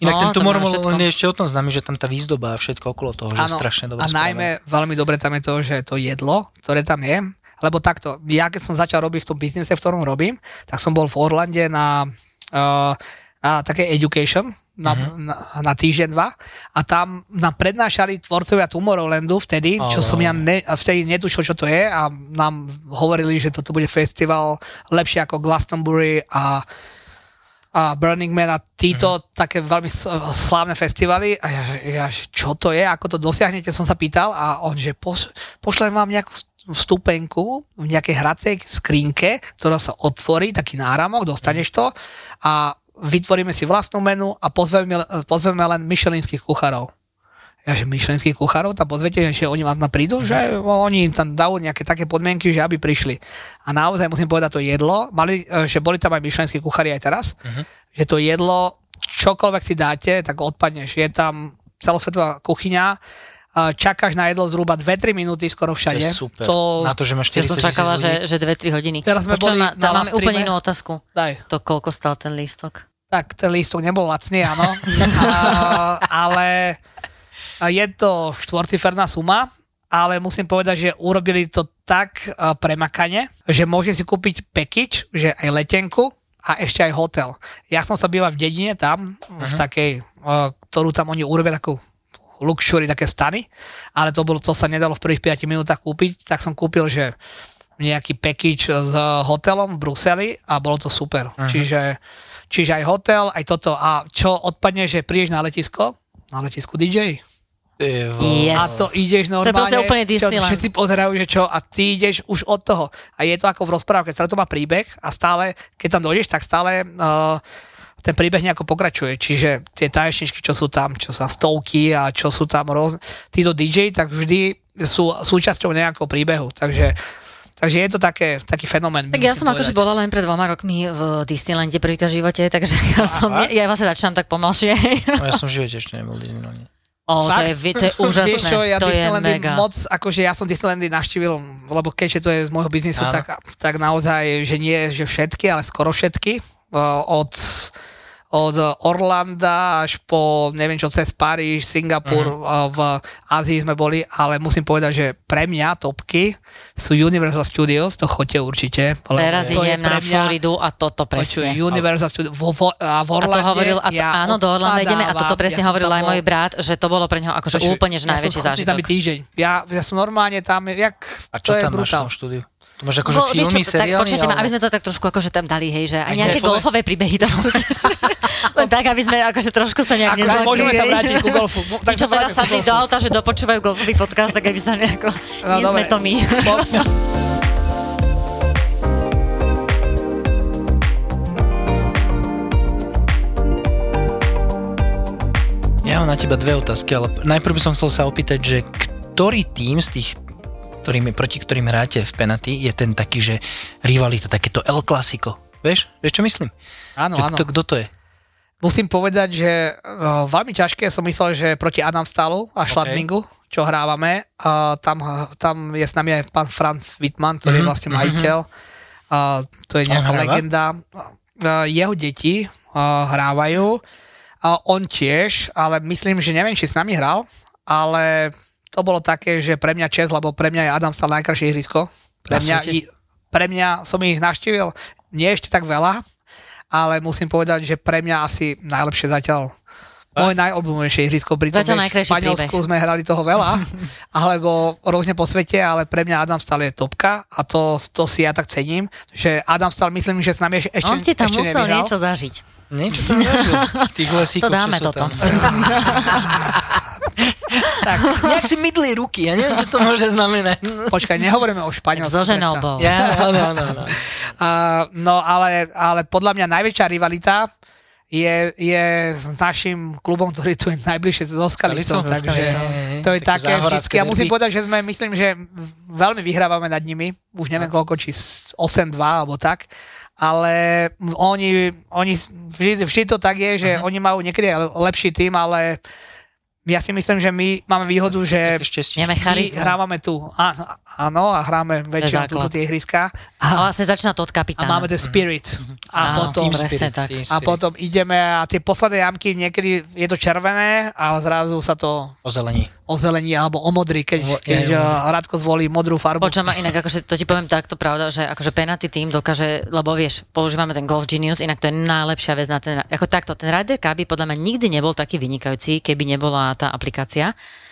Inak No, ten to všetko. je ešte o tom známy, že tam tá výzdoba a všetko okolo toho, že je strašne dobre a najmä veľmi dobre tam je to, že to jedlo, ktoré tam je, lebo takto, ja keď som začal robiť v tom biznise, v ktorom robím, tak som bol v Orlande na, uh, na také education, na, uh-huh. na, na týždeň, dva. A tam nám prednášali tvorcovia Tomorrowlandu vtedy, čo Ale- som ja ne, vtedy netušil, čo to je. A nám hovorili, že toto bude festival lepšie ako Glastonbury a a Burning Man a títo mm. také veľmi slávne festivaly. A ja, ja, čo to je, ako to dosiahnete, som sa pýtal. A on, že poš, pošlem vám nejakú vstupenku v nejakej hracej skrinke, ktorá sa otvorí, taký náramok, dostaneš to. A vytvoríme si vlastnú menu a pozveme, pozveme len myšelinských kuchárov. Ja, že myšlenských kuchárov tam pozvete, že oni vám tam prídu, že oni im tam dajú nejaké také podmienky, že aby prišli. A naozaj musím povedať to jedlo, mali, e, že boli tam aj myšlenskí kuchári aj teraz, že to jedlo, čokoľvek si dáte, tak odpadneš. Je tam celosvetová kuchyňa, e, čakáš na jedlo zhruba 2-3 minúty skoro To všade. je super. To, Na to, že máš Ja 40 som čakala, že, že 2-3 hodiny. Teraz sme Počujem, boli ma- tam na máme úplne inú otázku. daj. To koľko stal ten lístok? Tak ten lístok nebol lacný, áno. a, ale je to štvorciferná suma, ale musím povedať, že urobili to tak uh, premakane, že môže si kúpiť package, že aj letenku a ešte aj hotel. Ja som sa býval v dedine tam, uh-huh. v takej, uh, ktorú tam oni urobili takú luxury, také stany, ale to, bolo, to sa nedalo v prvých 5 minútach kúpiť, tak som kúpil, že nejaký package s hotelom v Bruseli a bolo to super. Uh-huh. Čiže Čiže aj hotel, aj toto. A čo odpadne, že prídeš na letisko? Na letisku DJ. Yes. A to ideš normálne, proste úplne čo, všetci pozerajú, že čo, a ty ideš už od toho. A je to ako v rozprávke, stále to má príbeh a stále, keď tam dojdeš, tak stále uh, ten príbeh nejako pokračuje. Čiže tie tanečničky, čo sú tam, čo sú stovky a čo sú tam rôzne, títo DJ, tak vždy sú súčasťou nejakého príbehu. Takže Takže je to také, taký fenomén. Tak ja som akože bola len pred dvoma rokmi v Disneylande prvýkrát v živote, takže ja som, ja, ja vlastne začínam tak pomalšie. No, ja som v živote ešte nebol v Disneylande. O, to je, to je úžasné, Vieš čo, ja to je mega. moc, akože ja som Disneylandy navštívil, lebo keďže to je z môjho biznisu, Áno. tak, tak naozaj, že nie, že všetky, ale skoro všetky. Uh, Od, od Orlanda až po, neviem čo, cez Paríž, Singapur, Mhm. uh, v Ázii sme boli, ale musím povedať, že pre mňa topky sú Universal Studios, to chodte určite. Teraz to je idem na mňa- Floridu a toto Počuj, presne. Universal Studios vo, vo, a v A to Orlande hovoril, a to, ja áno, do Orlanda ideme a toto presne Ja hovoril aj bol- môj brat, že to bolo pre neho akože Počuj, úplne že najväčší ja som schopný tam zážitok. týždeň. Ja, ja som normálne tam, jak, A to čo je tam máš v brutál. tom štúdiu? To máš akože filmy, čo, tak seriály? počujete ma, aby sme to tak trošku akože tam dali, hej, že aj nejaké golfové? golfové príbehy tam sú tiež. Len tak, aby sme akože trošku sa nejak Akurát môžeme sa nezlakli. vrátiť ku golfu. Mo- Tí, čo teraz sadli do auta, že dopočúvajú golfový podcast, tak aby sa nejako... No, Nie sme to my. Ja mám na teba dve otázky, ale najprv by som chcel sa opýtať, že ktorý tým z tých, ktorými, proti ktorým hráte v penalty, je ten taký, že rivalita, takéto El Clasico. Vieš? Vieš, čo myslím? Áno, že áno. Kto, kto to je? Musím povedať, že uh, veľmi ťažké som myslel, že proti Adam Stalu a Schladmingu, čo hrávame, uh, tam, tam je s nami aj pán Franz Wittmann, ktorý je Mhm, vlastne majiteľ. Uh, to je nejaká legenda. Uh, jeho deti uh, hrávajú. A on tiež, ale myslím, že neviem, či s nami hral, ale to bolo také, že pre mňa čest, lebo pre mňa je Adam Stal najkrajšie ihrisko. Pre mňa, i- pre mňa som ich navštívil nie ešte tak veľa, ale musím povedať, že pre mňa asi najlepšie zatiaľ moje najobľúbenejšie ihrisko, Zatiaľ vieš, v Španielsku sme hrali toho veľa, alebo rôzne po svete, ale pre mňa Adam Stal je topka a to, to si ja tak cením, že Adam Stal myslím, že s nami ešte, On ti tam ešte musel nevyhral. niečo zažiť. Niečo tam zažil. Tých lesíkoch, To dáme toto. Tam. tak, nejak si mydli ruky, ja neviem, čo to môže znamenať. Počkaj, nehovoríme o Španielsku. So ženou bol. Ja, áno, áno, áno. Uh, no ale, ale podľa mňa najväčšia rivalita je, je s našim klubom, ktorý tu je najbližšie zo Skalicou, Skalicou, takže to je Také vždycky. A musím povedať, že sme, myslím, že veľmi vyhrávame nad nimi, už neviem koľko, či 8-2 alebo tak, ale oni, oni vždy, vždy to tak je, že oni majú niekedy lepší tým, ale ja si myslím, že my máme výhodu, že my hrávame tu, áno, áno a hráme väčšinou túto tie ihriska A vlastne začína to od a kapitána. máme ten spirit. A Áno, potom, team presne tak. a spirit. potom ideme a tie posledné jamky niekedy je to červené a zrazu sa to O zelení. Ozelení alebo keď, Vo- keď je. uh, Radko zvolí modrú farbu. Počujem ma inak, akože to ti poviem takto pravda, že akože penalty tým dokáže, lebo vieš, používame ten Golf Genius, inak to je najlepšia vec na ten, ako takto, ten Ryder Cup by podľa mňa nikdy nebol taký vynikajúci, keby nebola tá aplikácia,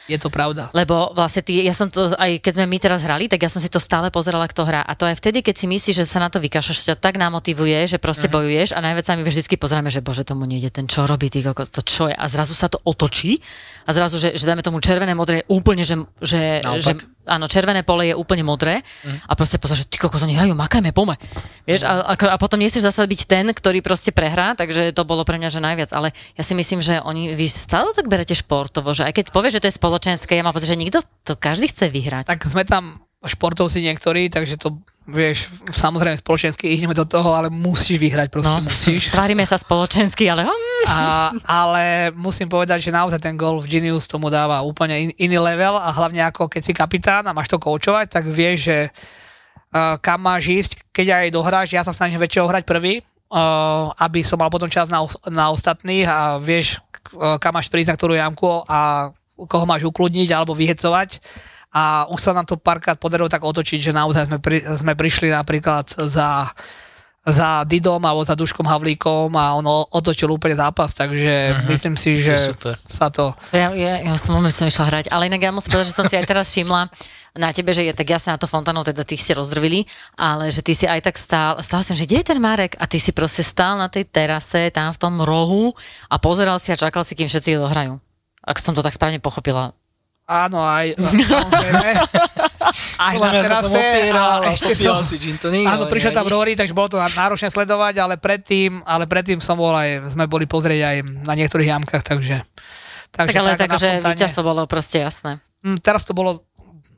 Je to pravda. lebo vlastne ty, ja som to, aj keď sme my teraz hrali, tak ja som si to stále pozerala, kto hrá. A to aj vtedy, keď si myslíš, že sa na to vykašľaš, ťa tak namotivuje, že proste Mhm. bojuješ a najviac sa my vždy pozeráme, že bože, tomu nejde ten čo robí, ty kokos, to čo je. A zrazu sa to otočí a zrazu, že, že dáme tomu červené, modré, úplne, že, že, Naopak. že áno, červené pole je úplne modré a proste pozor, že ty kokos, oni hrajú, makajme, pome. Vieš, a, a, a, potom nechceš zase byť ten, ktorý proste prehrá, takže to bolo pre mňa, že najviac. Ale ja si myslím, že oni, vy stále tak berete športovo, že aj keď povieš, že to je spoločenské, ja mám pocit, že nikto, to každý chce vyhrať. Tak sme tam športovci niektorí, takže to vieš, samozrejme spoločensky ideme do toho, ale musíš vyhrať, proste No. musíš. Tvárime sa spoločensky, ale A, ale musím povedať, že naozaj ten Golf Genius tomu dáva úplne in, iný level a hlavne ako keď si kapitán a máš to koučovať, tak vieš, že uh, kam máš ísť, keď aj dohráš, ja sa snažím väčšinou hrať prvý, uh, aby som mal potom čas na, os- na ostatných a vieš, uh, kam máš prísť na ktorú jamku a koho máš ukludniť alebo vyhecovať. A už sa nám to párkrát podarilo tak otočiť, že naozaj sme, pri, sme prišli napríklad za za Didom alebo za Duškom Havlíkom a on otočil úplne zápas, takže uh-huh. myslím si, že super. sa to... Ja, ja, ja som moment som išla hrať, ale inak ja musím povedať, že som si aj teraz všimla na tebe, že je tak jasne na to fontánu, teda ty ste rozdrvili, ale že ty si aj tak stál, stál som, že kde je ten Marek? A ty si proste stál na tej terase, tam v tom rohu a pozeral si a čakal si, kým všetci dohrajú. Ak som to tak správne pochopila. Áno, aj... samozrejme. aj na terase opieral a ešte som... si gin tonic, Áno, prišiel tam. Rory, takže bolo to náročné sledovať, ale predtým, ale predtým som bol aj, sme boli pozrieť aj na niektorých jamkách, takže... Tak ale tak že víťazstvo bolo proste jasné. Mm, Teraz to bolo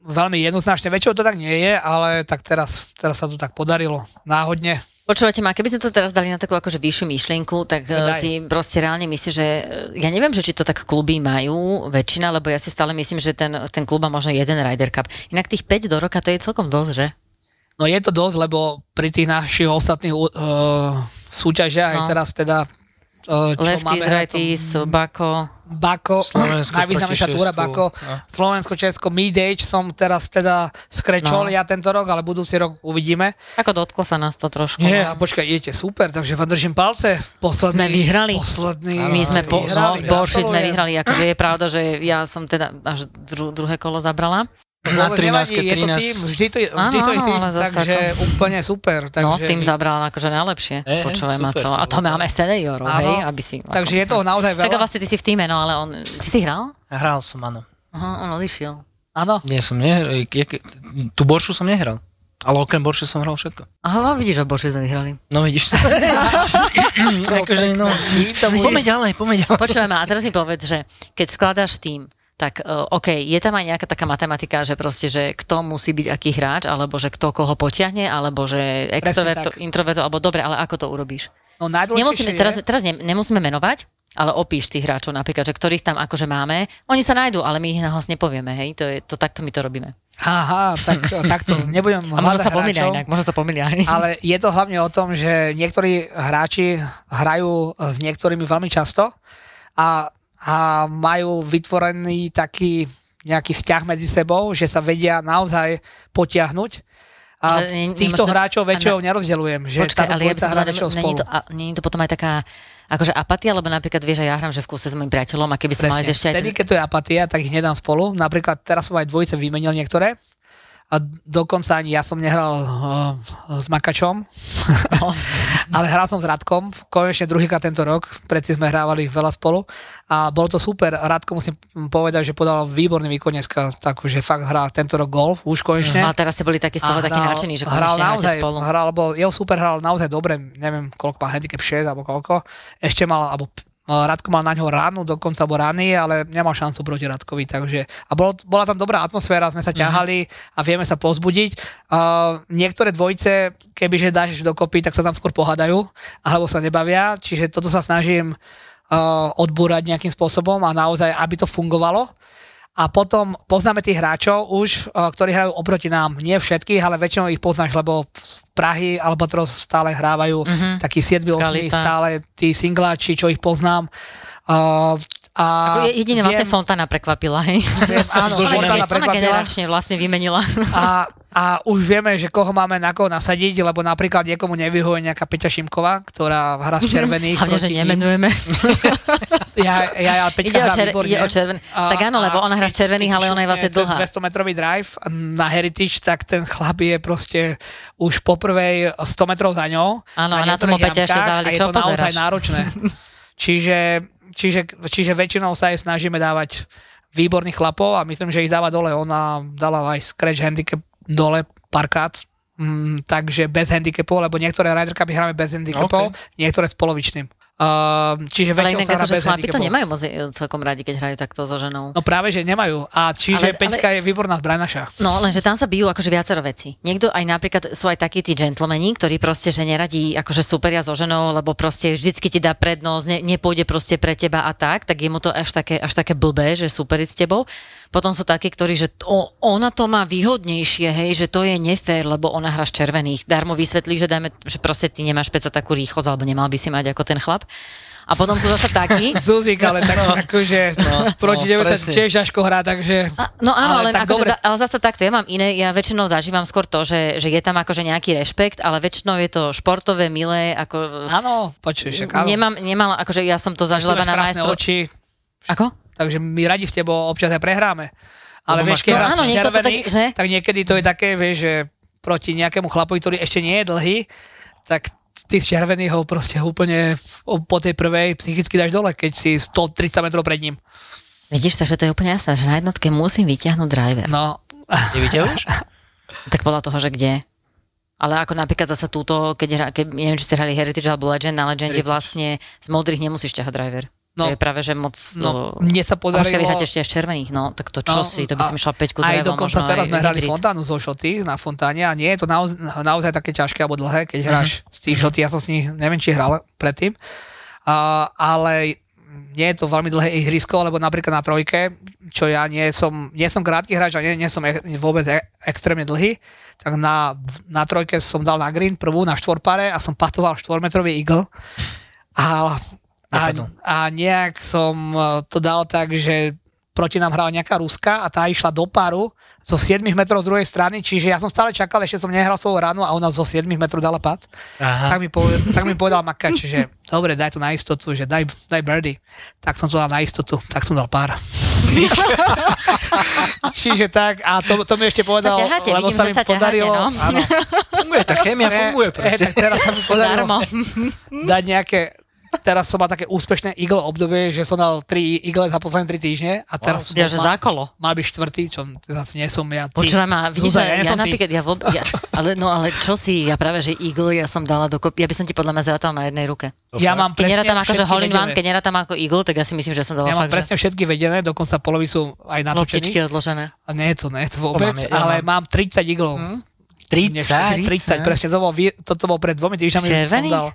veľmi jednoznačné, väčšinou to tak nie je, ale tak teraz, teraz sa to tak podarilo náhodne. Počúvate ma, keby sme to teraz dali na takú akože vyššiu myšlienku, tak eh, Daj. si proste reálne myslím, že eh, ja neviem, že či to tak kluby majú väčšina, lebo ja si stále myslím, že ten, ten klub má možno jeden Ryder Cup. Inak tých 5 do roka to je celkom dosť, že? No je to dosť, lebo pri tých našich ostatných uh, súťažiach, aj No. teraz teda čo Lefties, righties, Bako. Bako, najvýznamnejšia túra Bako, no. Slovensko, Česko, Midage som teraz teda skrečol No. ja tento rok, ale budúci rok uvidíme. Ako dotklo sa nás to trošku. Nie, no. a počkaj, idete super, takže vám držím palce. Posledný, Sme vyhrali. Posledný, My sme po, no, vyhrali, Borši sme vyhrali, akože je pravda, že ja som teda až dru, druhé kolo zabrala. Na Vôbec 13, nevadí, je to 13. tým, vždy to, vždy Áno, to je tým, ale takže úplne super. Takže, No, tým zabral akože najlepšie. Hej, Počúvaj ma to. to A to máme seniorov, Áno. hej, aby si... takže je toho naozaj veľa. vlastne ty si v týme, no ale on... Ty si hral? Hral som, áno. Aha, on odišiel. Áno, Nie som, je, tú boršu som nehral. Ale okrem boršu som hral všetko. Aha, vidíš, že Boži sme vyhrali. No vidíš. akože, no. to Poďme ďalej, poďme ďalej. Počúvaj ma, a teraz mi povedz, že keď skladáš tým, tak uh, OK, je tam aj nejaká taká matematika, že proste, že kto musí byť aký hráč, alebo že kto koho potiahne, alebo že extroverto, introverto, alebo dobre, ale ako to urobíš? no Nemusíme, je, teraz, teraz ne, nemusíme menovať, ale opíš tých hráčov napríklad, že ktorých tam akože máme. Oni sa nájdú, ale my ich nahlas nepovieme, hej? To, je, to takto my to robíme. Aha, tak, takto, nebudem A možno sa pomýlia inak, možno sa pomýlia. Ale je to hlavne o tom, že niektorí hráči hrajú s niektorými veľmi často a, a majú vytvorený taký nejaký vzťah medzi sebou, že sa vedia naozaj potiahnuť. A ne- týchto nemôžeš to- hráčov väčšinou Áno. nerozdeľujem, že Počkaj, ale ja by som väčšinou není to, a, není to potom aj taká akože apatia, lebo napríklad vieš, že ja hrám že v kuse s mojim priateľom a keby som ísť ešte aj... Vtedy, keď to je apatia, tak ich nedám spolu. Napríklad teraz som aj dvojice vymenil niektoré a dokonca ani ja som nehral uh, s Makačom, No. ale hral som s Radkom, konečne druhýkrát tento rok, predtým sme hrávali veľa spolu a bolo to super. Radko musím povedať, že podal výborný výkon dneska, takže fakt hrá tento rok golf, už konečne. No a teraz ste boli takí z toho takí nadšení, že hral naozaj, spolu. Hral, bol, jeho super hral naozaj dobre, neviem, koľko má handicap 6 alebo koľko. Ešte mal, alebo Radko mal na ňo ránu, dokonca bol rany, ale nemal šancu proti Radkovi, takže a bolo, bola tam dobrá atmosféra, sme sa ťahali a vieme sa pozbudiť. Uh, niektoré dvojice, kebyže dáš dokopy, tak sa tam skôr pohádajú, alebo sa nebavia, čiže toto sa snažím uh, odbúrať nejakým spôsobom a naozaj, aby to fungovalo. A potom poznáme tých hráčov už, uh, ktorí hrajú oproti nám. Nie všetkých, ale väčšinou ich poznáš, lebo v Prahy Albatros stále hrávajú Mhm. mm-hmm. takí 7 8 Skalica. stále tí singláči, čo ich poznám. Uh, a Ako je- jedine vlastne viem, Fontana prekvapila, hej. viem, áno, Ona. Fontana ona prekvapila. generačne vlastne vymenila. A, a už vieme, že koho máme na koho nasadiť, lebo napríklad niekomu nevyhovuje nejaká Peťa Šimková, ktorá hrá z červených. Hlavne, že nemenujeme. Ja, ja, ja Peťka Ide o, čer, ide o červený. A- Tak áno, lebo ona hrá z červených, ale ona je vlastne dlhá. Cez 200 metrový drive na Heritage, tak ten chlap je proste už po prvej 100 metrov za ňou. Áno, na niektorých tom Peťa ešte zavali, a je čo to naozaj náročné. čiže, čiže, čiže väčšinou sa aj snažíme dávať výborných chlapov a myslím, že ich dáva dole. Ona dala aj scratch handicap dole párkrát, mm, takže bez handicapov, lebo niektoré Ryder Cupy hráme bez handicapov, niektoré s polovičným. Uh, čiže Ale inak akože chlapi to nemajú moc e, celkom radi, keď hrajú takto so ženou. No práve, že nemajú. A čiže Ale- ale, Peťka je výborná zbranaša. No, lenže tam sa bijú akože viacero veci. Niekto aj napríklad sú aj takí tí gentlemani, ktorí proste, že neradí akože superia so ženou, lebo proste vždycky ti dá prednosť, ne, nepôjde proste pre teba a tak, tak je mu to až také, až také blbé, že superiť s tebou. Potom sú takí, ktorí, že to, ona to má výhodnejšie, hej, že to je nefér, lebo ona hra z červených. Darmo vysvetlí, že dajme, že proste ty nemáš peca takú rýchlosť, alebo nemal by si mať ako ten chlap. A potom sú zase takí. Zuzik, ale tak no. akože no, proti no, 90 presne. tiež ťažko hrá, takže... A, no áno, Ale tak akože, za, ale zase takto, ja mám iné, ja väčšinou zažívam skôr to, že, že je tam akože nejaký rešpekt, ale väčšinou je to športové, milé, ako... Áno, počuj, však áno. Nemám, nemala, akože ja som to zažila na krásne majstro... oči, Ako? Takže my radi s tebou občas aj prehráme. Ale Lebo vieš, keď No hráš áno, niekto to červený, tak- že? tak niekedy to je také, vieš, že proti nejakému chlapovi, ktorý ešte nie je dlhý, tak ty z červený ho proste úplne po tej prvej psychicky dáš dole, keď si 130 metrov pred ním. Vidíš, takže to je úplne jasné, že na jednotke musím vyťahnuť driver. No, Nevyťahuješ? Tak podľa toho, že kde. Ale ako napríklad zase túto, keď, hra, keď neviem, či ste hrali Heritage alebo Legend, na Legende vlastne z modrých nemusíš ťahať driver. No. to je práve, že moc... no, to- mne sa A počkaj, podarilo... ešte aj z červených, no, tak to čo No, si, to by a- išla 5 Aj drevom, dokonca teraz aj sme hrali fontánu zo šoty na fontáne a nie je to naozaj, naozaj také ťažké alebo dlhé, keď hráš z tých šoty, ja som s nich, neviem, či hral predtým, a, ale nie je to veľmi dlhé ihrisko, lebo napríklad na trojke, čo ja nie som, nie som krátky hráč a nie, nie som e- vôbec e- extrémne dlhý, tak na, na trojke som dal na green prvú na štvorpare a som patoval štvormetrový eagle. A, a, Dopadol. a nejak som e, to dal tak, že proti nám hrala nejaká Ruska a tá išla do paru zo 7 metrov z druhej strany, čiže ja som stále čakal, ešte som nehral svoju ránu a ona zo 7 metrov dala pad. Aha. Tak mi, povedal, tak mi povedal Makač, že dobre, daj to na istotu, že daj, daj birdie. Tak som to dal na istotu, tak som dal pár. Čiže tak, a to, to mi ešte povedal, Sa ťaháte, lebo vidím, sa mi sa ťaháte, podarilo, no. áno, Funguje, tá chémia funguje proste. tak teraz sa mi podarilo Darmo. dať nejaké teraz som mal také úspešné Eagle obdobie, že som dal 3 Eagle za posledné 3 týždne a teraz som Ja, že mal, zákolo. mal byť štvrtý, čo zase nie som ja. Počúvaj ma, vidíš, Zuzana, že ja ja ty. napríklad, ja, ja, ale, no ale čo si, ja práve, že Eagle, ja som dala dokopy, ja by som ti podľa mňa zratal na jednej ruke. Ja mám Keď presne nerátam ako, že všetky hole in one, keď nerátam ako Eagle, tak ja si myslím, že som dala Ja mám fakt, presne všetky vedené, dokonca polovicu aj že natočených. loptičky odložené. A nie je to, nie je to vôbec, mám, ja ale mám- mám 30 Eaglov. Hm? 30? 30, presne, to bolo, toto bolo pred dvomi týždňami, že som dal.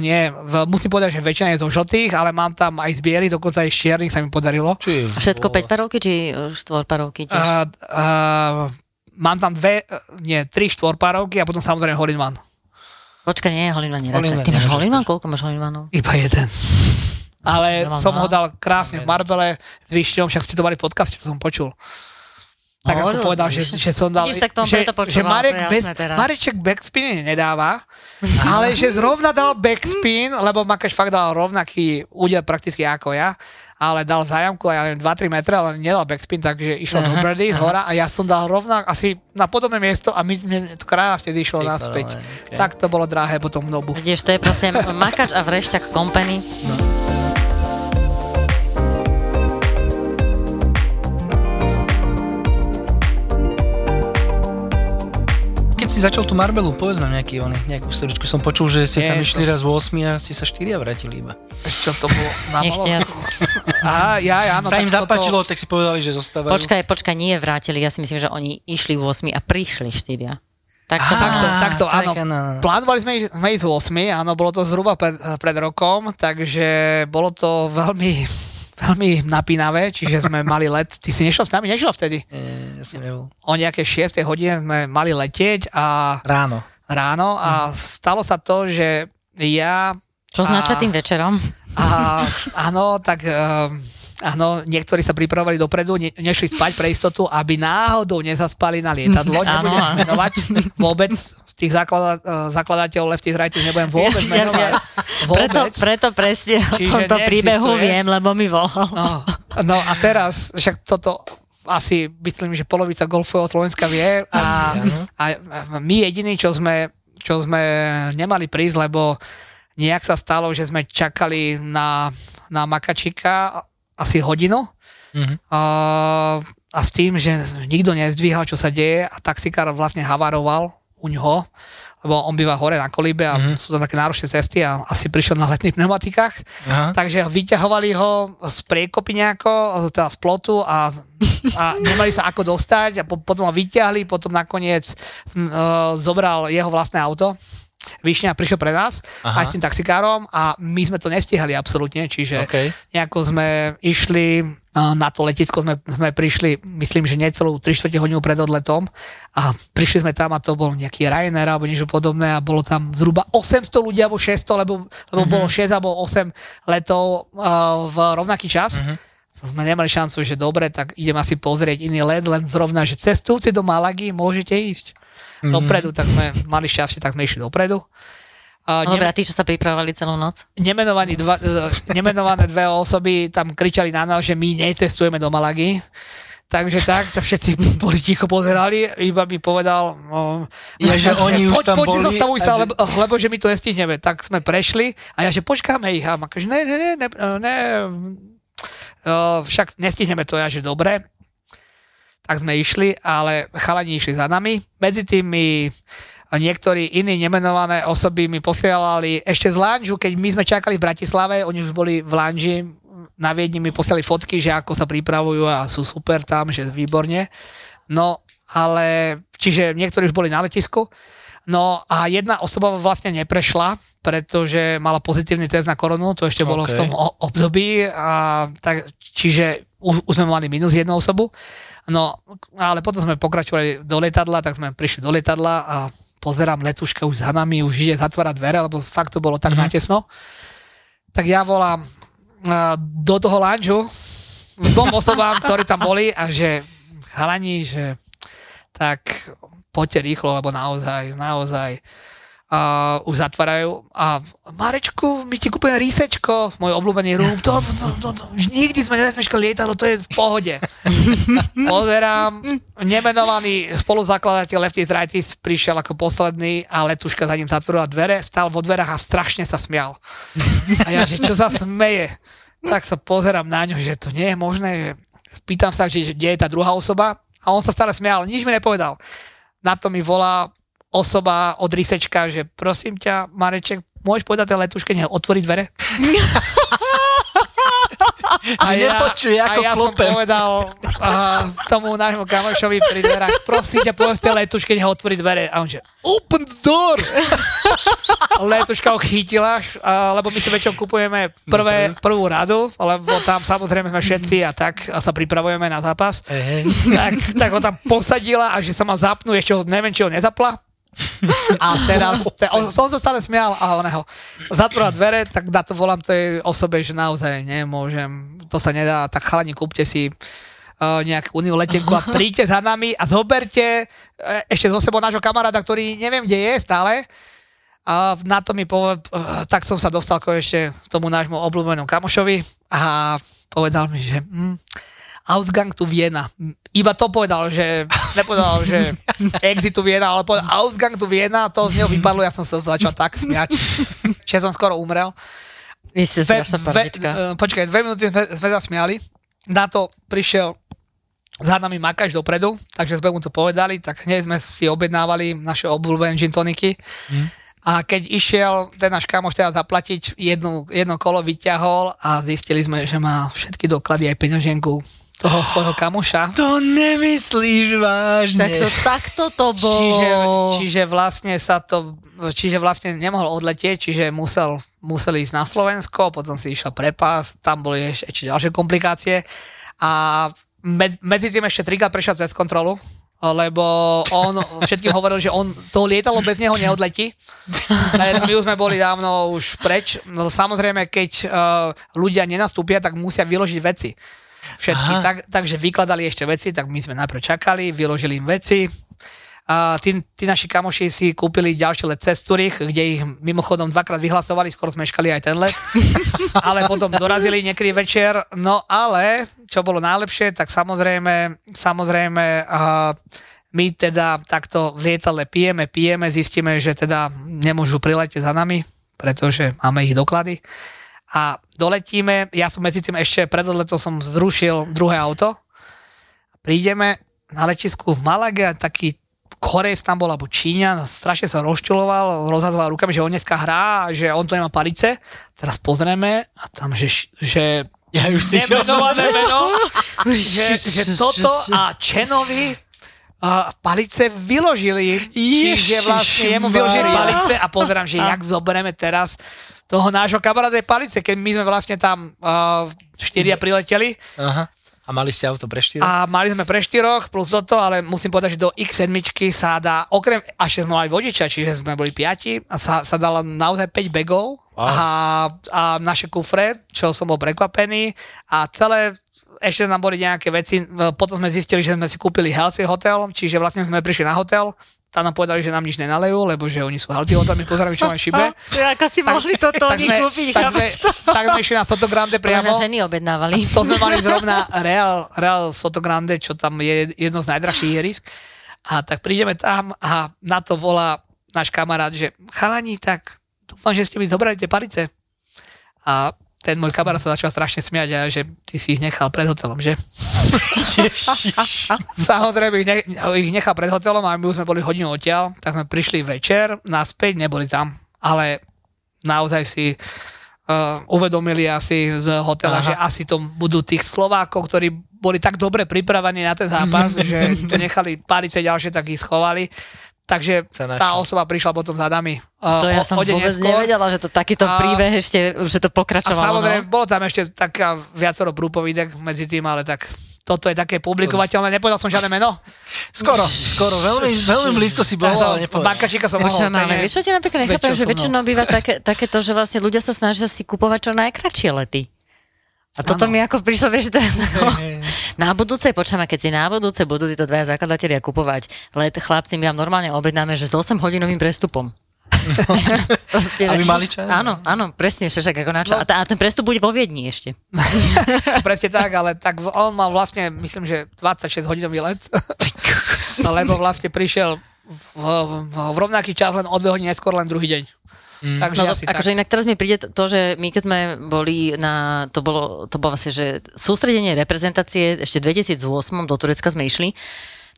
Nie, v, musím povedať, že väčšina je zo žltých, ale mám tam aj z bielých, dokonca aj z čiernych sa mi podarilo. Či, A Všetko 5 parovky, či 4 parovky tiež? A, a, mám tam dve, nie, tri štvorpárovky a potom samozrejme hole in one. Počkaj, nie, Holinman neráta. one Ty máš Holinman? Koľko máš Holinmanov? Iba jeden. Ale Ja som dva. ho dal krásne v Marbele s Vyšňom, však ste to mali v podcaste, čo som počul. Tak ako Hovoril, povedal, že, že som dal... Vidíš, tak to on že, že Marek to bez, teraz. Mareček backspin nedáva, ale že zrovna dal backspin, lebo Makaš fakt dal rovnaký údel prakticky ako ja, ale dal zájamku, ja neviem, 2-3 metre, ale nedal backspin, takže išlo do birdie z hora a ja som dal rovnak asi na podobné miesto a my, mne to krásne išlo Ty naspäť. okay. Tak to bolo drahé potom v nobu. Vidíš, to je proste makač a vrešťak company. Keď si začal tú Marbelu, povedz nám nejaký, oný, nejakú storičku. Som počul, že si Nie, tam išli raz v 8 a si sa 4 vrátili iba. Čo to bolo? Nechtiac. Aha, ja, ja, no, sa im tak toto- zapáčilo, tak si povedali, že zostávajú. Počkaj, počkaj, nie vrátili, ja si myslím, že oni išli v 8 a prišli 4. Tak to Á, Takto, takto, tak, áno. áno, áno. Plánovali sme sme ísť v 8, áno, bolo to zhruba pred, pred rokom, takže bolo to veľmi, veľmi napínavé, čiže sme mali let. Ty si nešiel s nami? Nešiel vtedy. E, ja som nebol. O nejaké 6 hodine sme mali letieť a Ráno. ráno a stalo sa to, že ja Čo A- načatým večerom? a áno, tak uh, áno, niektorí sa pripravovali dopredu, ne, nešli spať pre istotu, aby náhodou nezaspali na lietadlo. Nebudem áno. menovať vôbec z tých zaklada, uh, zakladateľov Lefty Writers nebudem vôbec Ja- menovať. Preto, Vôbec. preto presne o Čiže tomto príbehu neexistuje. viem, lebo mi volal. No, no a teraz, však toto asi myslím, že polovica golfového Slovenska vie a, a my jediní, čo sme, čo sme nemali prísť, lebo nejak sa stalo, že sme čakali na, na Makačika asi hodinu Mhm. a, a s tým, že nikto nezdvíhal, čo sa deje a taxikár vlastne havaroval u ňoho, lebo on býva hore na kolíbe a Mhm. sú tam také náročné cesty a asi prišiel na letných pneumatikách Aha. Takže vyťahovali ho z priekopy nejako, teda z plotu a, a nemali sa ako dostať a po, potom ho vyťahli, potom nakoniec uh, zobral jeho vlastné auto. Vyšňa prišiel pre nás Aha. aj s tým taxikárom a my sme to nestihali absolútne, čiže OK. nejako sme išli na to letisko sme, sme prišli, myslím, že necelú 3 4 hodinu pred odletom a prišli sme tam a to bol nejaký Ryanair alebo niečo podobné a bolo tam zhruba 800 ľudí alebo 600, lebo, lebo uh-huh. bolo 6 alebo 8 letov uh, v rovnaký čas. Uh-huh. Sme nemali šancu, že dobre, tak idem asi pozrieť iný let, len zrovna, že cestujúci do Malagy môžete ísť uh-huh. dopredu, tak sme mali šťastie, tak sme išli dopredu. Uh, Dobre, a tí, čo sa pripravovali celú noc? Nemenovaní dva, uh, nemenované dve osoby tam kričali na nás, že my netestujeme do Malagy. Takže tak, to všetci boli ticho pozerali, iba mi povedal, no, ja, že oni už tam poď, boli. Poď, sa, lebo, lebo, že my to nestihneme. Tak sme prešli a ja, že počkáme ich. A akože, ne, ne, ne, ne, ne, uh, však nestihneme to, ja, že dobre. Tak sme išli, ale chalani išli za nami. Medzi tými a niektorí iní nemenované osoby mi posielali ešte z Lanžu, keď my sme čakali v Bratislave, oni už boli v Lanži, na Viedni mi posielali fotky, že ako sa pripravujú a sú super tam, že výborne. No, ale, čiže niektorí už boli na letisku. No a jedna osoba vlastne neprešla, pretože mala pozitívny test na koronu, to ešte bolo okay. v tom období, a tak, čiže už, už sme mali minus jednu osobu. No, ale potom sme pokračovali do letadla, tak sme prišli do letadla a pozerám, letuška už za nami, už ide zatvárať dvere, lebo fakt to bolo tak mm-hmm. natesno. Tak ja volám uh, do toho lanžu dvom osobám, ktorí tam boli a že chalani, že tak poďte rýchlo, lebo naozaj, naozaj uh, už zatvárajú a Marečku, my ti kúpime rísečko, môj obľúbený rum, to, to, to, to, nikdy sme nezmeškali lietadlo, to je v pohode. Pozerám, nemenovaný spoluzakladateľ Lefty Rightis prišiel ako posledný a letuška za ním zatvorila dvere, stal vo dverách a strašne sa smial. A ja, že čo sa smeje? Tak sa pozerám na ňo, že to nie je možné, že pýtam sa, že kde je tá druhá osoba a on sa stále smial, nič mi nepovedal. Na to mi volá osoba od rysečka, že prosím ťa, Mareček, môžeš povedať tej letuške, nech otvorí dvere? A ja, nepočuje, ako a ja klopem. som povedal uh, tomu nášmu kamošovi pri dverách, prosím ťa, povedz tej letuške, nech otvorí dvere. A on že, open door! Letuška ho chytila, uh, lebo my si väčšinou kupujeme prvé, prvú radu, lebo tam samozrejme sme všetci a tak a sa pripravujeme na zápas. Tak, tak ho tam posadila a že sa ma zapnú, ešte ho neviem, či ho nezapla a teraz, te, on, som sa stále smial a oného zatvorila dvere, tak na to volám tej osobe, že naozaj nemôžem, to sa nedá, tak chalani, kúpte si uh, nejakú uniu letenku a príďte za nami a zoberte uh, ešte zo sebou nášho kamaráda, ktorý neviem, kde je stále. A na to mi povedal, tak som sa dostal ešte k tomu nášmu obľúbenému kamošovi a povedal mi, že mm, Ausgang tu Viena. Iba to povedal, že nepovedal, že exit tu Viena, ale povedal Ausgang tu Viena a to z neho vypadlo, ja som sa začal tak smiať, že som skoro umrel. Vy ste dve, dve, uh, počkaj, dve minúty sme, sme sa smiali. Na to prišiel za nami Makaš dopredu, takže sme mu to povedali, tak hneď sme si objednávali naše obľúbené gin toniky. Hmm. A keď išiel ten náš kamoš teda zaplatiť, jednu, jedno kolo vyťahol a zistili sme, že má všetky doklady aj peňaženku toho svojho kamoša. To nemyslíš vážne. Tak to, takto to bolo. Čiže, čiže vlastne sa to, čiže vlastne nemohol odletieť, čiže musel, musel ísť na Slovensko, potom si išiel prepas, tam boli ešte, ešte ďalšie komplikácie a med, medzi tým ešte trikrát prešiel cez kontrolu, lebo on všetkým hovoril, že on to lietalo bez neho neodletí. My už sme boli dávno už preč. No samozrejme, keď uh, ľudia nenastúpia, tak musia vyložiť veci všetky. Tak, takže vykladali ešte veci, tak my sme najprv čakali, vyložili im veci. A tí, tí naši kamoši si kúpili ďalší let cez Turich, kde ich mimochodom dvakrát vyhlasovali, skoro sme škali aj ten let. ale potom dorazili niekedy večer. No ale, čo bolo najlepšie, tak samozrejme, samozrejme uh, my teda takto v lietale pijeme, pijeme, zistíme, že teda nemôžu priletieť za nami, pretože máme ich doklady a doletíme, ja som medzi tým ešte pred odletom som zrušil druhé auto. Prídeme na letisku v Malage a taký Korejs tam bol, alebo Číňan, strašne sa rozčuloval, rozhadoval rukami, že on dneska hrá, že on to nemá palice. Teraz pozrieme a tam, že, že ja už si nemenované meno, že, že toto a Čenovi a palice vyložili. Čiže vlastne jemu vyložili palice a pozerám, že jak zoberieme teraz toho nášho kamaráda palice, keď my sme vlastne tam uh, štyria prileteli. Aha. A mali ste auto pre štyro? A mali sme pre štyroch plus toto, ale musím povedať, že do X7 sa dá, okrem, a ešte sme mali vodiča, čiže sme boli piati, a sa, sa dalo naozaj 5 begov Wow. a, a naše kufre, čo som bol prekvapený a celé ešte nám boli nejaké veci, potom sme zistili, že sme si kúpili Healthy hotel, čiže vlastne sme prišli na hotel, tam nám povedali, že nám nič nenalejú, lebo že oni sú my pozeráme, čo máme šibe. Ako si mohli toto tak, sme, kúpiť? tak, sme, tak sme išli na Sotogrande Priamo. priamo. ženy objednávali. To sme mali zrovna Real, Real Sotogrande, čo tam je jedno z najdrahších ihrisk. A tak prídeme tam a na to volá náš kamarát, že chalani, tak dúfam, že ste mi zobrali tie palice. A ten môj kamarát sa začal strašne smiať a že ty si ich nechal pred hotelom, že? Samozrejme ich, ne, ich nechal pred hotelom a my už sme boli hodinu odtiaľ, tak sme prišli večer, naspäť, neboli tam. Ale naozaj si uh, uvedomili asi z hotela, Aha. že asi to budú tých Slovákov, ktorí boli tak dobre pripravení na ten zápas, že tu nechali palice ďalšie, tak ich schovali. Takže tá osoba prišla potom za nami. uh, To ja o- som o vôbec neskôr. nevedela, že to takýto A- príbeh ešte, že to A pokračovalo. samozrejme, no. bolo tam ešte taká viacero prúpovidek medzi tým, ale tak toto je také publikovateľné. Nepovedal som žiadne meno. Skoro, skoro, veľmi, veľmi blízko si bol, ale nepovedal. Bankačíka som mohol. Je- vieš, čo ti napríklad nechápem, že no. väčšinou býva také, také to, že vlastne ľudia sa snažia si kupovať čo najkračšie lety. A toto Áno. mi ako prišlo, vieš, teraz hej. na budúce, počujeme, keď si na budúce budú títo dvaja zakladatelia kupovať let, chlapci, my vám normálne objednáme, že s 8 hodinovým prestupom. Proste, Aby mali čas? Áno, áno, presne, však ako na čo. No. A, ta- a ten prestup bude vo Viedni ešte. Presne tak, ale tak on mal vlastne, myslím, že 26 hodinový let, lebo vlastne prišiel v, v, v rovnaký čas, len o dve hodiny neskôr, len druhý deň. Mm. Takže No, asi akože tak. inak teraz mi príde to, že my keď sme boli na, to bolo, to bolo vlastne, že sústredenie reprezentácie ešte v 2008 do Turecka sme išli,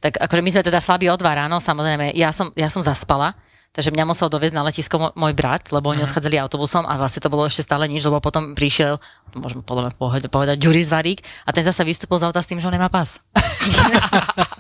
tak akože my sme teda slabí od dva ráno, samozrejme, ja som, ja som zaspala, takže mňa musel doviezť na letisko môj brat, lebo oni odchádzali autobusom a vlastne to bolo ešte stále nič, lebo potom prišiel, môžeme podľa mňa povedať, Juris Varík a ten zase vystúpil z auta s tým, že on nemá pas.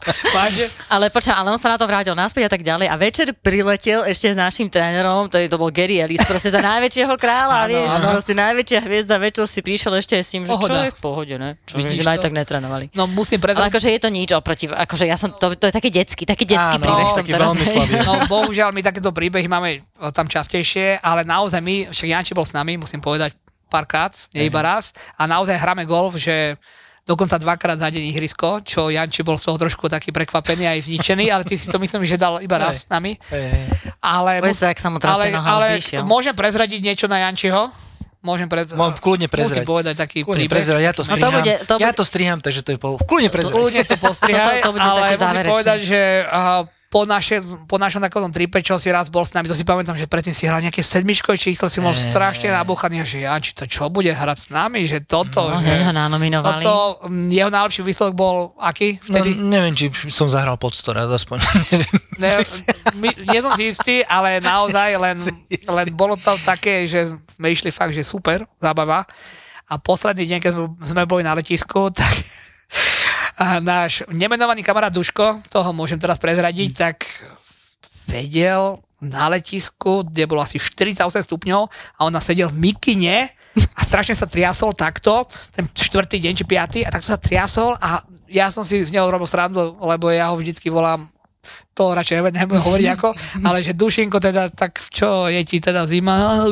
Ale poča, ale on sa na to vrátil naspäť a tak ďalej. A večer priletel ešte s našim trénerom, ktorý to bol Gary Ellis, proste za najväčšieho kráľa, Áno, vieš, proste najväčšia hviezda večer si prišiel ešte s tým, že čo Pohoda. je v pohode, ne? Čo Vidíš že aj to? tak netrénovali. No musím Ale prezradiť, akože je to nič oproti, akože ja som, to, to je taký detský, taký detský Áno, príbeh som taký teraz. No bohužiaľ, my takéto príbehy máme tam častejšie, ale naozaj my, však Janči bol s nami, musím povedať párkrát, nie iba raz, a naozaj hráme golf, že dokonca dvakrát za deň ihrisko, čo Janči bol z toho trošku taký prekvapený aj zničený, ale ty si to myslím, že dal iba raz s nami. Ale, sa, ak sa mu ale, ale môžem prezradiť niečo na Jančiho? Môžem pre... Môžem kľudne prezrať. Musím povedať taký Kľudne príbeh. prezerať, ja to No to striham. bude- to Ja bude- to striham, takže to je pol... Kľudne prezerať. Kľudne to postrihaj, Toto- to bude ale musím povedať, že uh, po, naše, po našom takom tripe, čo si raz bol s nami, to si pamätám, že predtým si hral nejaké sedmičkové číslo, si bol Ej. strašne nabuchaný, že Janči, to čo bude hrať s nami, že toto, No, že... ho nanominovali. Toto, mm, jeho najlepší výsledok bol aký No, vtedy? neviem, či som zahral pod raz, aspoň. neviem. Ne, my, nie som si istý, ale naozaj len, len bolo to také, že sme išli fakt, že super, zábava. A posledný deň, keď sme boli na letisku, tak a náš nemenovaný kamarát Duško, toho môžem teraz prezradiť, tak sedel na letisku, kde bolo asi 48 stupňov a on sedel v mikine a strašne sa triasol takto, ten štvrtý deň či piatý a tak sa triasol a ja som si z neho robil srandu, lebo ja ho vždycky volám to radšej nebudem hovoriť ako, ale že Dušinko teda, tak čo je ti teda zima.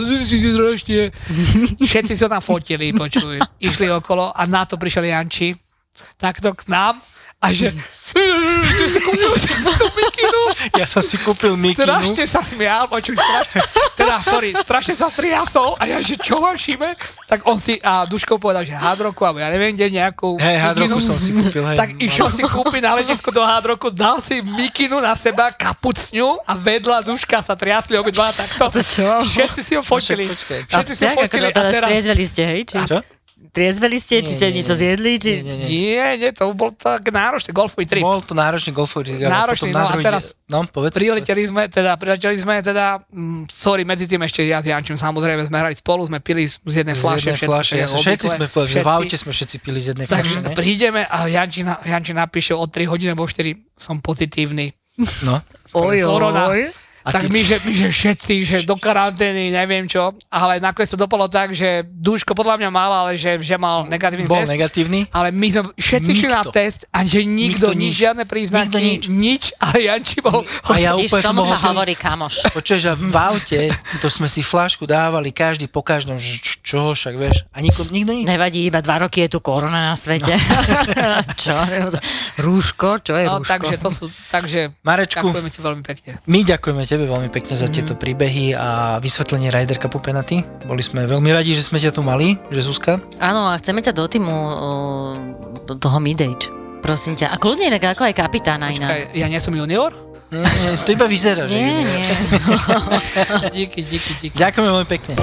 Všetci ho tam fotili, počuj, išli okolo a na to prišiel Janči, takto k nám a že ty si kúpil tú mikinu, Ja som si kúpil mikinu. strašne sa smial, počuj, strašne, teda, sorry, strašne sa triasol a ja, že čo vám šíme, tak on si, a Duško povedal, že hádroku, alebo ja neviem, kde nejakú Hej, hádroku som si kúpil. Hej, Tak išiel si kúpiť na letisku do hádroku, dal si mikinu na seba, kapucňu a vedľa duška sa triasli obidva takto. To čo? Všetci si ho fotili. A Všetci si ho fotili akože a teraz ste, hej? Či, Čo? Triezveli ste, či ste nie, niečo nie. zjedli, či... Nie, nie, nie. Nie, nie, to bol tak náročný golfový trip. Bol to náročný golfový trip. Náročný, no a teraz No, povedz. Prileteli sme, teda, prileteli sme, teda, mm, sorry, medzi tým ešte ja s Jančím, samozrejme, sme hrali spolu, sme pili z jednej Z fľaše, jednej všetko, Všetci sme povedali, že v všetci. aute sme všetci pili z jednej Takže fľaše, ne? prídeme a Janči, Janči napíše o 3 hodiny alebo 4 som pozitívny. No. Oj, oj. A tak ty- my že, my, že všetci, že do karantény, neviem čo, ale nakoniec to dopadlo tak, že Duško podľa mňa mal, ale že, že mal negatívny Bol test. negatívny. Ale my sme všetci šli na test a že nikto, Nikto nič, nič. žiadne príznaky, Nikto nič. nič, ale Janči bol... A ja úplne som tomu mohol sa hovorí kamoš. Počuješ, v aute, to sme si flášku dávali každý po každom, že čo, čo však vieš. A nikto, nikto nič. Nevadí, iba dva roky je tu korona na svete. čo? Rúško? Čo je No, rúško? takže to sú, takže Marečku. ďakujeme ti veľmi pekne. My ďakujeme tebe veľmi pekne za tieto príbehy a vysvetlenie Ryder Cupu Penaty. Boli sme veľmi radi, že sme ťa tu mali, že Zuzka. Áno, a chceme ťa do týmu toho mid-age. Prosím ťa. A kľudne inak ako aj kapitána inak. Počkaj, ja nie som junior? Nie, to iba vyzerá, že Nie, nie. díky, díky, díky. Ďakujeme veľmi pekne.